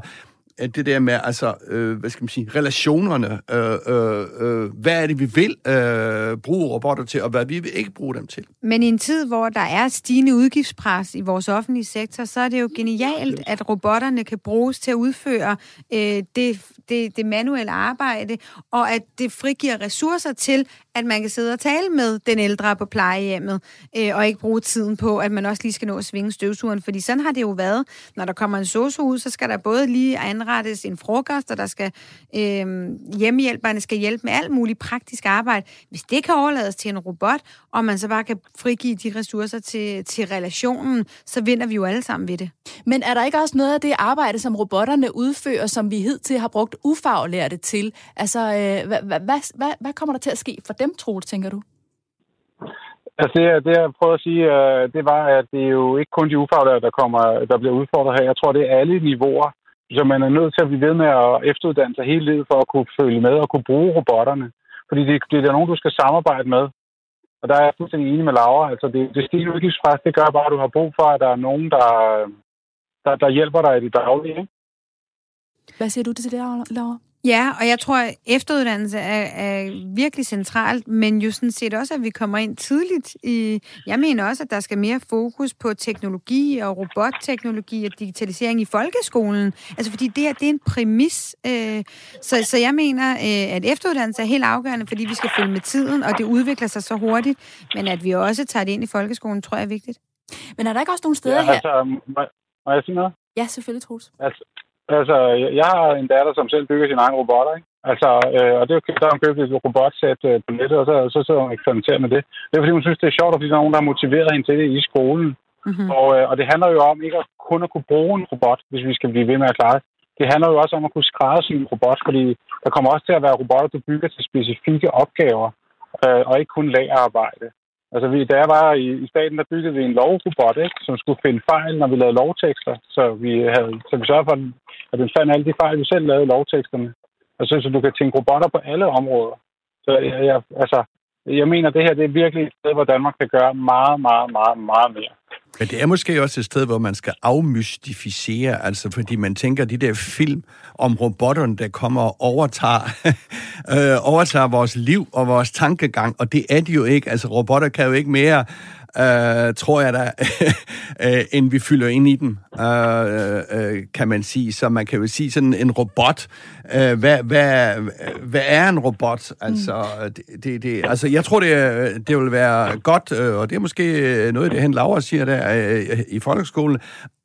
det der med, altså, øh, hvad skal man sige, relationerne. Øh, øh, øh, hvad er det, vi vil øh, bruge robotter til, og hvad vi vil ikke bruge dem til. Men i en tid, hvor der er stigende udgiftspres i vores offentlige sektor, så er det jo genialt, at robotterne kan bruges til at udføre øh, det, det, det manuelle arbejde, og at det frigiver ressourcer til, at man kan sidde og tale med den ældre på plejehjemmet, øh, og ikke bruge tiden på, at man også lige skal nå at svinge støvsugeren. Fordi sådan har det jo været. Når der kommer en sosu ud, så skal der både lige anrettes en frokost, og der skal øh, hjemmehjælperne skal hjælpe med alt muligt praktisk arbejde. Hvis det kan overlades til en robot, og man så bare kan frigive de ressourcer til, til relationen, så vinder vi jo alle sammen ved det. Men er der ikke også noget af det arbejde, som robotterne udfører, som vi hidtil har brugt ufaglærte til? Altså, øh, hvad, hvad, hvad, hvad kommer der til at ske for dem, Troels, tænker du? Altså det, det jeg prøver at sige, øh, det var, at det er jo ikke kun de ufaglærte, der, kommer, der bliver udfordret her. Jeg tror, det er alle niveauer. Så man er nødt til at blive ved med at efteruddanne sig hele livet for at kunne følge med og kunne bruge robotterne. Fordi det, det er nogen, du skal samarbejde med. Og der er jeg fuldstændig enig med Laura. Altså det, det stigende udgiftspres, det gør bare, at du har brug for, at der er nogen, der, der, der hjælper dig i det daglige. Ikke? Hvad siger du til det, Laura? Ja, og jeg tror, at efteruddannelse er, er virkelig centralt, men jo sådan set også, at vi kommer ind tidligt i... Jeg mener også, at der skal mere fokus på teknologi og robotteknologi og digitalisering i folkeskolen. Altså, fordi det her, det er en præmis. Øh, så, så jeg mener, øh, at efteruddannelse er helt afgørende, fordi vi skal følge med tiden, og det udvikler sig så hurtigt. Men at vi også tager det ind i folkeskolen, tror jeg er vigtigt. Men er der ikke også nogle steder ja, altså, her... Må, må jeg sige noget? Ja, selvfølgelig, Troels. Altså, Altså, jeg har en datter, som selv bygger sin egen robotter, ikke? Altså, øh, og det er jo der hun købt et robotsæt øh, på nettet, og så, så sidder hun og eksperimenterer med det. Det er fordi, hun synes, det er sjovt, og fordi der er nogen, der har motiveret hende til det i skolen. Mm-hmm. Og, øh, og det handler jo om ikke at kun at kunne bruge en robot, hvis vi skal blive ved med at klare det. Det handler jo også om at kunne skræddersy en robot, fordi der kommer også til at være robotter, der bygger til specifikke opgaver, øh, og ikke kun lagerarbejde. Altså, vi, da jeg var i, i staten, der byggede vi en lovrobot, ikke, som skulle finde fejl, når vi lavede lovtekster. Så vi, havde, så vi sørgede for, at den fandt alle de fejl, vi selv lavede i lovteksterne. Og så, så du kan tænke robotter på alle områder. Så jeg, jeg, altså, jeg mener, det her det er virkelig et sted, hvor Danmark kan gøre meget, meget, meget, meget mere. Men det er måske også et sted, hvor man skal afmystificere, altså fordi man tænker, de der film om robotterne, der kommer og overtager, øh, overtager vores liv og vores tankegang, og det er de jo ikke. Altså robotter kan jo ikke mere øh, tror jeg da, øh, end vi fylder ind i dem, øh, øh, kan man sige. Så man kan jo sige sådan en robot. Øh, hvad, hvad, hvad er en robot? Altså, det, det, det, altså jeg tror, det, det vil være godt, øh, og det er måske noget, det han Laura siger der øh, i folkeskolen,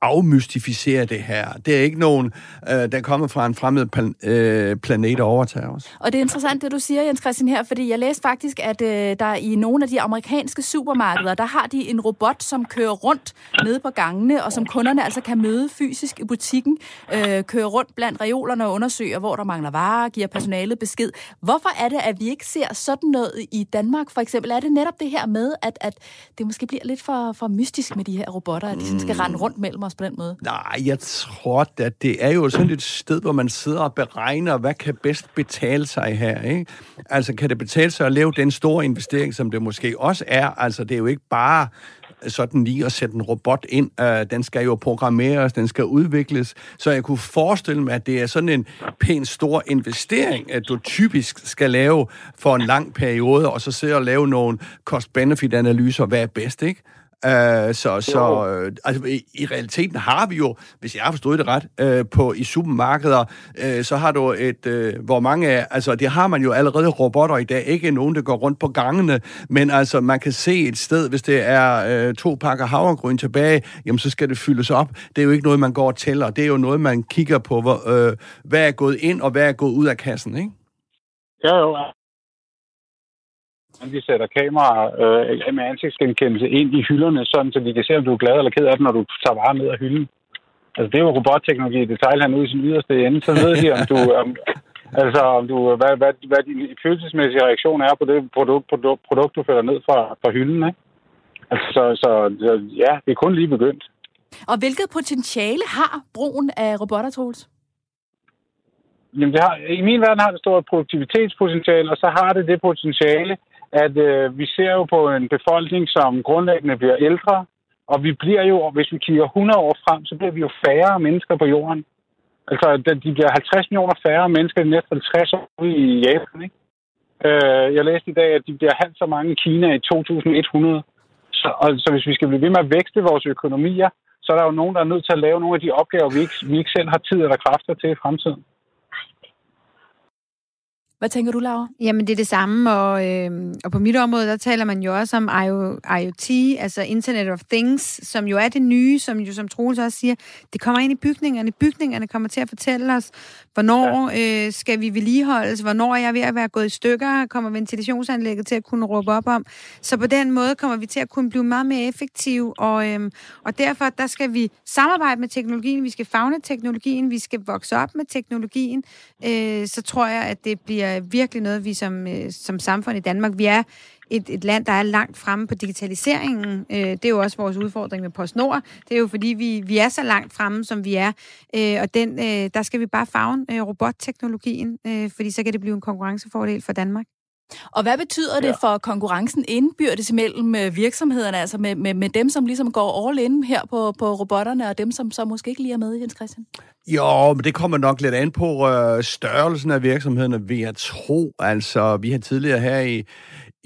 afmystificere det her. Det er ikke nogen, øh, der kommer fra en fremmed plan, øh, planet og overtager os. Og det er interessant, det du siger, Jens Christian, her, fordi jeg læste faktisk, at øh, der i nogle af de amerikanske supermarkeder, der har de en robot, som kører rundt nede på gangene, og som kunderne altså kan møde fysisk i butikken, øh, kører rundt blandt reolerne og undersøger, hvor der mangler varer, giver personalet besked. Hvorfor er det, at vi ikke ser sådan noget i Danmark, for eksempel? Er det netop det her med, at, at det måske bliver lidt for, for mystisk med de her robotter, at de skal rende rundt mellem os på den måde? Nej, jeg tror, at det er jo sådan et sted, hvor man sidder og beregner, hvad kan bedst betale sig her, ikke? Altså, kan det betale sig at lave den store investering, som det måske også er? Altså, det er jo ikke bare sådan lige at sætte en robot ind. Øh, den skal jo programmeres, den skal udvikles. Så jeg kunne forestille mig, at det er sådan en pæn stor investering, at du typisk skal lave for en lang periode, og så sidde og lave nogle cost-benefit-analyser, hvad er bedst, ikke? Uh, så så uh, altså, i, i realiteten har vi jo, hvis jeg har forstået det ret, uh, på i supermarkeder, uh, så har du et, uh, hvor mange af, altså det har man jo allerede robotter i dag, ikke nogen, der går rundt på gangene, men altså man kan se et sted, hvis det er uh, to pakker havregryn tilbage, jamen så skal det fyldes op. Det er jo ikke noget, man går og tæller, det er jo noget, man kigger på, hvor, uh, hvad er gået ind, og hvad er gået ud af kassen, ikke? Ja, jo, vi sætter kameraer øh, med ansigtsgenkendelse ind i hylderne, sådan så de kan se, om du er glad eller ked af det, når du tager varer ned af hylden. Altså, det er jo robotteknologi i detaljhandel ud i sin yderste ende. Så ved de, om du, om, altså, om du, hvad, hvad, hvad din følelsesmæssige reaktion er på det produkt, produkt, produkt du følger ned fra, fra hylden. Ikke? Altså, så, så, ja, det er kun lige begyndt. Og hvilket potentiale har brugen af robotter, Troels? Jamen, det har, i min verden har det stort produktivitetspotentiale, og så har det det potentiale, at øh, vi ser jo på en befolkning, som grundlæggende bliver ældre, og vi bliver jo, hvis vi kigger 100 år frem, så bliver vi jo færre mennesker på jorden. Altså, de bliver 50 millioner færre mennesker de næste 50 år i Japan, ikke? Øh, jeg læste i dag, at de bliver halvt så mange i Kina i 2100. Så, og, så hvis vi skal blive ved med at vækste vores økonomier, så er der jo nogen, der er nødt til at lave nogle af de opgaver, vi ikke, vi ikke selv har tid eller kræfter til i fremtiden. Hvad tænker du, Laura? Jamen, det er det samme, og, øh, og på mit område, der taler man jo også om IoT, altså Internet of Things, som jo er det nye, som jo som Troels også siger, det kommer ind i bygningerne. Bygningerne kommer til at fortælle os, hvornår ja. øh, skal vi vedligeholdes, hvornår er jeg ved at være gået i stykker, kommer ventilationsanlægget til at kunne råbe op om. Så på den måde kommer vi til at kunne blive meget mere effektive, og, øh, og derfor der skal vi samarbejde med teknologien, vi skal fagne teknologien, vi skal vokse op med teknologien, øh, så tror jeg, at det bliver bliver virkelig noget, vi som, øh, som samfund i Danmark, vi er et, et land, der er langt fremme på digitaliseringen. Øh, det er jo også vores udfordring med PostNord. Det er jo fordi, vi, vi er så langt fremme, som vi er. Øh, og den, øh, der skal vi bare fagne øh, robotteknologien, øh, fordi så kan det blive en konkurrencefordel for Danmark. Og hvad betyder det for konkurrencen indbyrdes mellem øh, virksomhederne, altså med, med, med dem, som ligesom går all in her på, på robotterne, og dem, som så måske ikke lige er med, Jens Christian? Jo, men det kommer nok lidt an på øh, størrelsen af virksomhederne, vil jeg tro. Altså, vi har tidligere her i,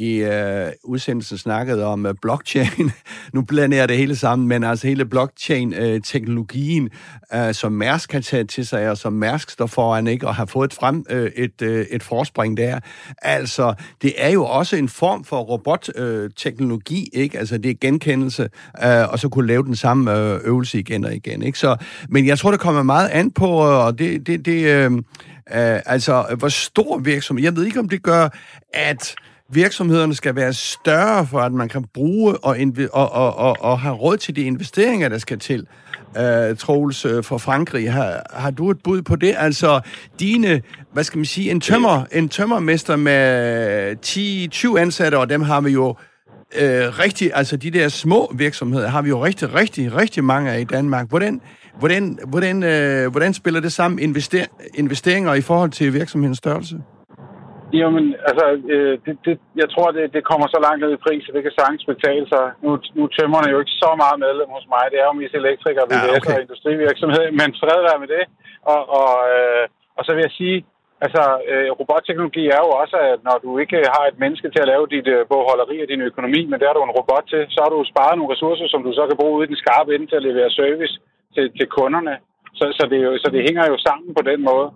i øh, udsendelsen snakket om øh, blockchain. nu blander jeg det hele sammen, men altså hele blockchain-teknologien, øh, øh, som Mærsk kan tage til sig, og som Mærsk står foran, ikke, og har fået et, frem, øh, et, øh, et forspring der. Altså, det er jo også en form for robotteknologi, øh, ikke? Altså, det er genkendelse, øh, og så kunne lave den samme øh, øvelse igen og igen, ikke? Så, men jeg tror, det kommer meget an på, øh, og det, det, det øh, øh, altså, hvor stor virksomhed, jeg ved ikke, om det gør, at virksomhederne skal være større for, at man kan bruge og, og, og, og, og have råd til de investeringer, der skal til. uh, Troels, uh, fra Frankrig. Har, har du et bud på det? Altså, dine, hvad skal man sige, en, tømmer, en tømmermester med 10-20 ansatte, og dem har vi jo uh, rigtig, altså de der små virksomheder, har vi jo rigtig, rigtig, rigtig mange af i Danmark. Hvordan, hvordan, hvordan, uh, hvordan spiller det sammen invester, investeringer i forhold til virksomhedens størrelse? Jamen, altså, øh, det, det, jeg tror, det, det kommer så langt ned i pris, at det kan sagtens betale sig. Nu, nu tømmer jo ikke så meget medlem hos mig. Det er jo mest elektrikere, VVS ja, okay. og industrivirksomhed. Men fred være med det. Og, og, øh, og så vil jeg sige, altså, øh, robotteknologi er jo også, at når du ikke har et menneske til at lave dit øh, bogholderi og din økonomi, men der er du en robot til, så har du sparet nogle ressourcer, som du så kan bruge ude i den skarpe ende til at levere service til, til kunderne. Så, så, det jo, så det hænger jo sammen på den måde.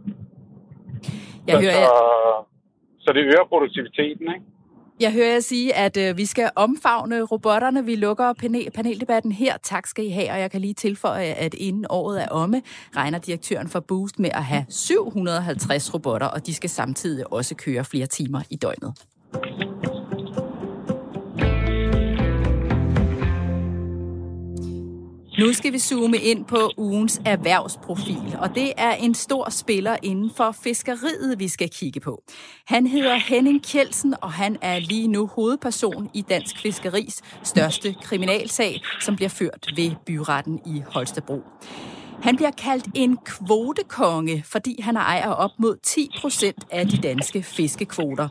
Jeg så, hører, så, så det øger produktiviteten, ikke? Jeg hører jer sige, at øh, vi skal omfavne robotterne. Vi lukker panel, paneldebatten her. Tak skal I have, og jeg kan lige tilføje, at inden året er omme, regner direktøren for Boost med at have 750 robotter, og de skal samtidig også køre flere timer i døgnet. Nu skal vi zoome ind på ugens erhvervsprofil, og det er en stor spiller inden for fiskeriet, vi skal kigge på. Han hedder Henning Kjeldsen, og han er lige nu hovedperson i Dansk Fiskeris største kriminalsag, som bliver ført ved byretten i Holstebro. Han bliver kaldt en kvotekonge, fordi han ejer op mod 10 procent af de danske fiskekvoter.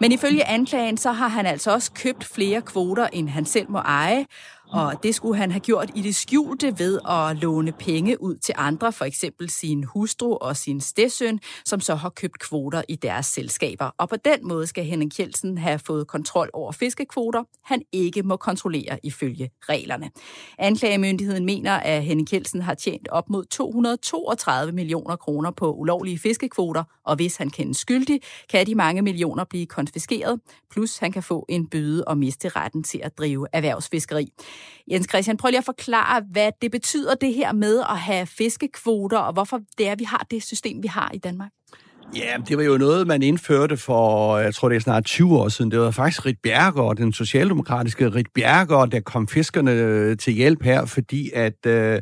Men ifølge anklagen, så har han altså også købt flere kvoter, end han selv må eje, og det skulle han have gjort i det skjulte ved at låne penge ud til andre, for eksempel sin hustru og sin stedsøn, som så har købt kvoter i deres selskaber. Og på den måde skal Henning Kjeldsen have fået kontrol over fiskekvoter, han ikke må kontrollere ifølge reglerne. Anklagemyndigheden mener, at Henning Kjeldsen har tjent op mod 232 millioner kroner på ulovlige fiskekvoter, og hvis han kendes skyldig, kan de mange millioner blive konfiskeret, plus han kan få en bøde og miste retten til at drive erhvervsfiskeri. Jens Christian, prøv lige at forklare, hvad det betyder det her med at have fiskekvoter, og hvorfor det er, vi har det system, vi har i Danmark. Ja, det var jo noget, man indførte for, jeg tror det er snart 20 år siden. Det var faktisk Rit Bjerger, den socialdemokratiske Rit Bjerger, der kom fiskerne til hjælp her, fordi at, øh,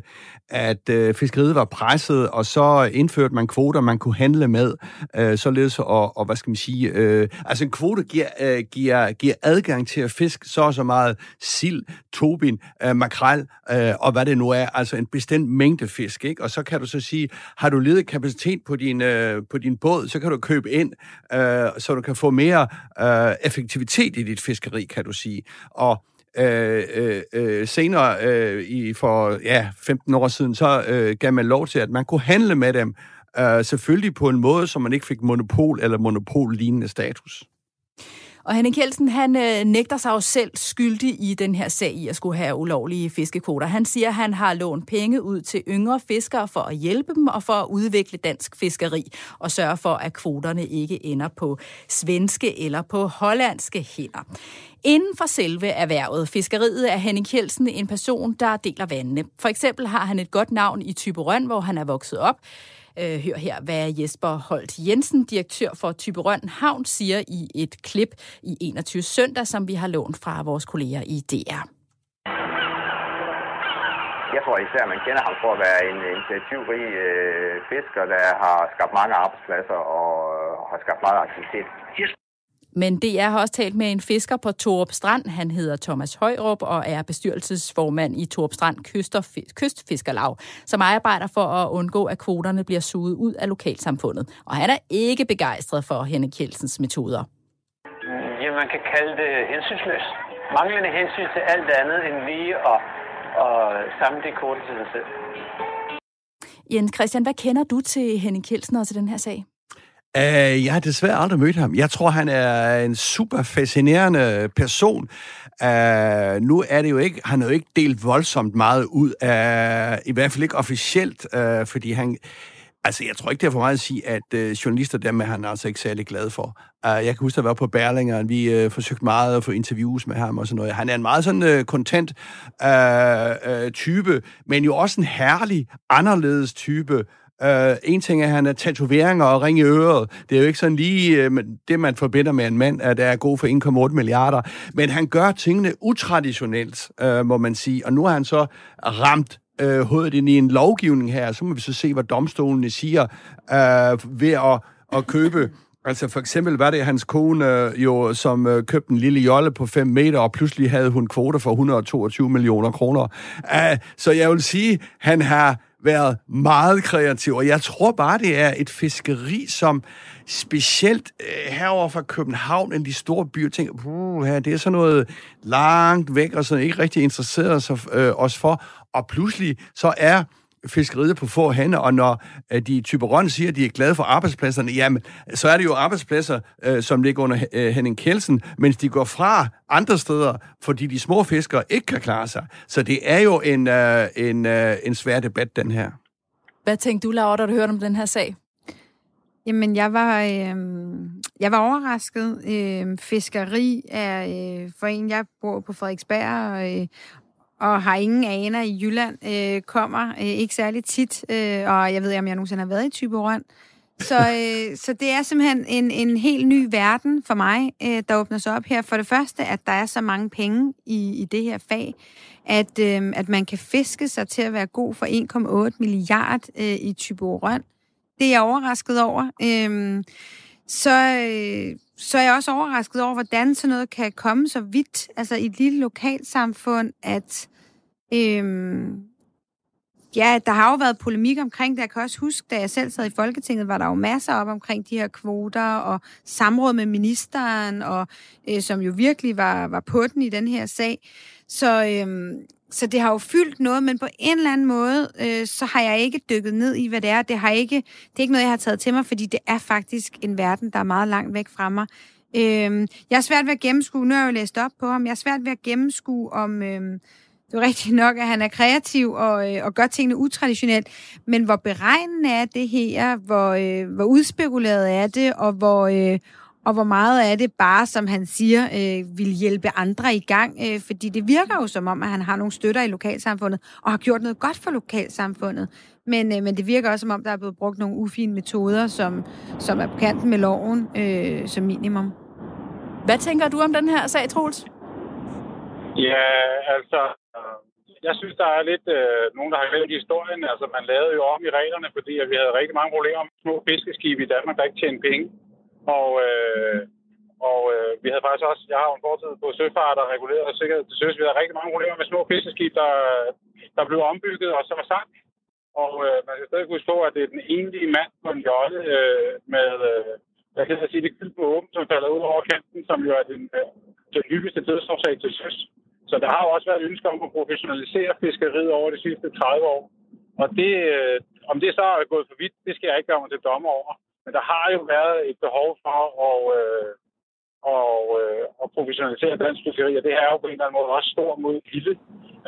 at øh, fiskeriet var presset, og så indførte man kvoter, man kunne handle med, øh, således og, og hvad skal man sige, øh, altså en kvote giver, øh, giver, giver adgang til at fiske så og så meget sild, tobin, makrel, og hvad det nu er, altså en bestemt mængde fisk, ikke? Og så kan du så sige, har du ledig kapacitet på din, på din båd, så kan du købe ind, øh, så du kan få mere øh, effektivitet i dit fiskeri, kan du sige. Og Øh, øh, øh, senere, øh, i, for ja, 15 år siden, så øh, gav man lov til, at man kunne handle med dem, øh, selvfølgelig på en måde, så man ikke fik monopol eller monopol-lignende status. Og Henning Kjeldsen, han øh, nægter sig jo selv skyldig i den her sag i at skulle have ulovlige fiskekvoter. Han siger, at han har lånt penge ud til yngre fiskere for at hjælpe dem og for at udvikle dansk fiskeri og sørge for, at kvoterne ikke ender på svenske eller på hollandske hænder. Inden for selve erhvervet, fiskeriet, er Henning Kjeldsen en person, der deler vandene. For eksempel har han et godt navn i Typerøn, hvor han er vokset op. Øh, hør her, hvad Jesper Holt Jensen, direktør for Typerøn Havn, siger i et klip i 21 søndag, som vi har lånt fra vores kolleger i DR. Jeg tror især, man kender ham for at være en initiativrig øh, fisker, der har skabt mange arbejdspladser og øh, har skabt meget aktivitet. Men DR har også talt med en fisker på Torup Strand. Han hedder Thomas Højrup og er bestyrelsesformand i Torup Strand Kystfiskerlag, som arbejder for at undgå, at kvoterne bliver suget ud af lokalsamfundet. Og han er ikke begejstret for Henrik Kjelsens metoder. Ja, man kan kalde det hensynsløst. Manglende hensyn til alt andet end lige at, at samle de kvoter til sig selv. Jens Christian, hvad kender du til Henning Kjeldsen og til den her sag? Uh, jeg har desværre aldrig mødt ham. Jeg tror, han er en super fascinerende person. Uh, nu er det jo ikke, han har jo ikke delt voldsomt meget ud af, i hvert fald ikke officielt, uh, fordi han, altså jeg tror ikke, det er for meget at sige, at uh, journalister dem er han altså ikke særlig glad for. Uh, jeg kan huske, at jeg var på Berlinger, og vi uh, forsøgte meget at få interviews med ham og sådan noget. Han er en meget sådan uh, kontent uh, uh, type, men jo også en herlig, anderledes type, Uh, en ting er, at han er tatoveringer og ring i øret. Det er jo ikke sådan lige uh, det, man forbinder med en mand, at der er god for 1,8 milliarder. Men han gør tingene utraditionelt, uh, må man sige. Og nu har han så ramt uh, hovedet ind i en lovgivning her, så må vi så se, hvad domstolene siger uh, ved at, at købe Altså for eksempel var det hans kone jo, som øh, købte en lille jolle på 5 meter, og pludselig havde hun kvoter for 122 millioner kroner. Uh, så jeg vil sige, han har været meget kreativ, og jeg tror bare, det er et fiskeri, som specielt øh, herover fra København, end de store byer, tænker, puh, her, det er sådan noget langt væk, og sådan ikke rigtig interesseret sig, øh, os for. Og pludselig så er fiskeriet på få hænder, og når øh, de Typeron siger, at de er glade for arbejdspladserne, jamen, så er det jo arbejdspladser, øh, som ligger under øh, Henning Kelsen, mens de går fra andre steder, fordi de små fiskere ikke kan klare sig. Så det er jo en, øh, en, øh, en svær debat, den her. Hvad tænkte du, Laura, da du hørte om den her sag? Jamen, jeg var, øh, jeg var overrasket. Øh, fiskeri er øh, for en, jeg bor på Frederiksberg, og, øh, og har ingen aner i Jylland, øh, kommer øh, ikke særlig tit, øh, og jeg ved ikke, om jeg nogensinde har været i Typerøn. Så, øh, så det er simpelthen en, en helt ny verden for mig, øh, der åbner sig op her. For det første, at der er så mange penge i, i det her fag, at, øh, at man kan fiske sig til at være god for 1,8 milliard øh, i Typerøn. Det er jeg overrasket over. Øh, så, øh, så er jeg også overrasket over, hvordan sådan noget kan komme så vidt, altså i et lille lokalsamfund, at øhm, ja, der har jo været polemik omkring det. Jeg kan også huske, da jeg selv sad i Folketinget, var der jo masser op omkring de her kvoter og samråd med ministeren, og øh, som jo virkelig var, var på den i den her sag. Så, øhm, så det har jo fyldt noget, men på en eller anden måde, øh, så har jeg ikke dykket ned i, hvad det er. Det, har ikke, det er ikke noget, jeg har taget til mig, fordi det er faktisk en verden, der er meget langt væk fra mig. Øh, jeg er svært ved at gennemskue, nu har jeg jo læst op på ham, jeg er svært ved at gennemskue om... Øh, det er rigtigt nok, at han er kreativ og, øh, og gør tingene utraditionelt, men hvor beregnende er det her, hvor, øh, hvor udspekuleret er det, og hvor, øh, og hvor meget af det bare, som han siger, øh, vil hjælpe andre i gang. Øh, fordi det virker jo som om, at han har nogle støtter i lokalsamfundet, og har gjort noget godt for lokalsamfundet. Men, øh, men det virker også som om, der er blevet brugt nogle ufine metoder, som, som er på kanten med loven øh, som minimum. Hvad tænker du om den her sag, Troels? Ja, altså, jeg synes, der er lidt øh, nogen, der har glemt historien. Altså, man lavede jo om i reglerne, fordi at vi havde rigtig mange problemer med små fiskeskibe i Danmark, der ikke tjente penge. Og, øh, og øh, vi havde faktisk også, jeg har jo en fortid på søfart og reguleret sikkerhed til søs. Vi havde rigtig mange problemer med små fiskeskib, der, der blev ombygget og så var sank. Og øh, man skal stadig huske på, at det er den enlige mand på en jolle øh, med, øh, jeg kan sige, det kyld på åben, som falder ud over kanten, som jo er den, øh, den hyppigste dødsårsag til søs. Så der har jo også været ønsker om at professionalisere fiskeriet over de sidste 30 år. Og det, øh, om det så er gået for vidt, det skal jeg ikke gøre mig til dommer over. Men der har jo været et behov for at, øh, og, øh, at professionalisere dansk fiskeri, og det er jo på en eller anden måde også stor mod lille.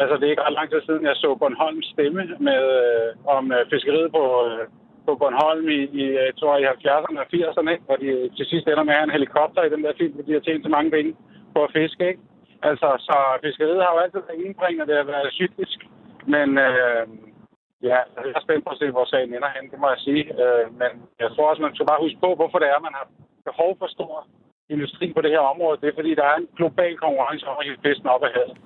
Altså, det er ikke ret lang tid siden, jeg så Bornholms stemme med, øh, om øh, fiskeriet på, øh, på Bornholm i, i, øh, jeg tror, i 70'erne og 80'erne, ikke? hvor de til sidst ender med at have en helikopter i den der film, hvor de har tjent så mange penge på at fiske. Ikke? Altså, så fiskeriet har jo altid været indbringende, det har været cyklisk, men øh, Ja, jeg er spændt på at se, hvor sagen ender hen, det må jeg sige. Øh, men jeg tror også, man skal bare huske på, hvorfor det er, man har behov for stor industri på det her område. Det er, fordi der er en global konkurrence om at hive fisken op af havet.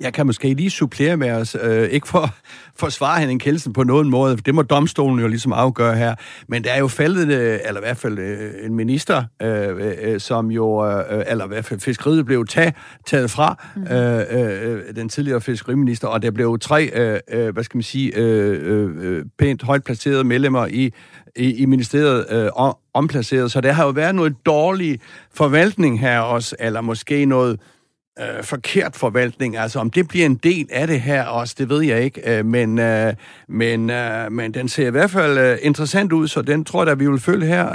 Jeg kan måske lige supplere med os, øh, ikke for at forsvare Henning Kelsen på nogen måde, det må domstolen jo ligesom afgøre her, men der er jo faldet, øh, eller i hvert fald øh, en minister, øh, øh, som jo, øh, eller i hvert fald fiskeriet blev tag, taget fra, mm. øh, øh, den tidligere fiskeriminister, og der blev tre, øh, øh, hvad skal man sige, øh, øh, pænt højt placerede medlemmer i, i, i ministeriet øh, omplaceret, så der har jo været noget dårlig forvaltning her også, eller måske noget øh, forkert forvaltning. Altså om det bliver en del af det her også, det ved jeg ikke. Øh, men, øh, men, øh, men den ser i hvert fald øh, interessant ud, så den tror jeg, at vi vil følge her.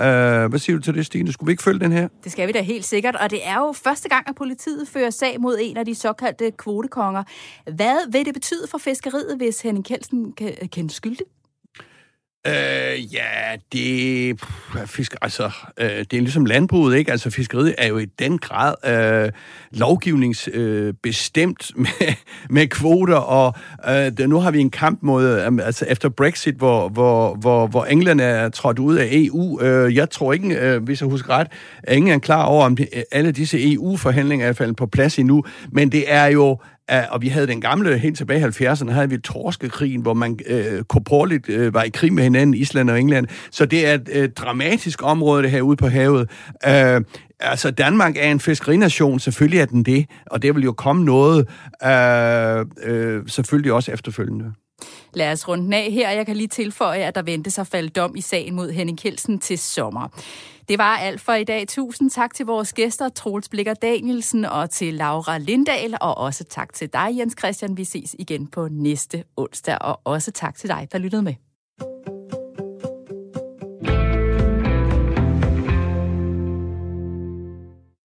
Øh, hvad siger du til det, Stine? Skulle vi ikke følge den her? Det skal vi da helt sikkert, og det er jo første gang, at politiet fører sag mod en af de såkaldte kvotekonger. Hvad vil det betyde for fiskeriet, hvis Henning Kelsen kan kende skyldig? Øh, ja, det, fisk, altså, øh, det er ligesom landbruget, ikke? Altså, fiskeriet er jo i den grad øh, lovgivningsbestemt øh, med, med kvoter, og øh, det, nu har vi en kamp mod, øh, altså efter Brexit, hvor, hvor, hvor, hvor England er trådt ud af EU. Øh, jeg tror ikke, øh, hvis jeg husker ret, at ingen er klar over, om alle disse EU-forhandlinger er faldet på plads endnu, men det er jo og vi havde den gamle, helt tilbage i 70'erne, havde vi torskekrigen, hvor man øh, korporligt øh, var i krig med hinanden, Island og England. Så det er et øh, dramatisk område, det her ude på havet. Øh, altså, Danmark er en fiskerination, selvfølgelig er den det, og det vil jo komme noget, øh, øh, selvfølgelig også efterfølgende. Lad os runde af her. Jeg kan lige tilføje, at der ventes at falde dom i sagen mod Henning Kelsen til sommer. Det var alt for i dag. Tusind tak til vores gæster, Troels Blikker Danielsen og til Laura Lindahl, og også tak til dig, Jens Christian. Vi ses igen på næste onsdag, og også tak til dig, der lyttede med.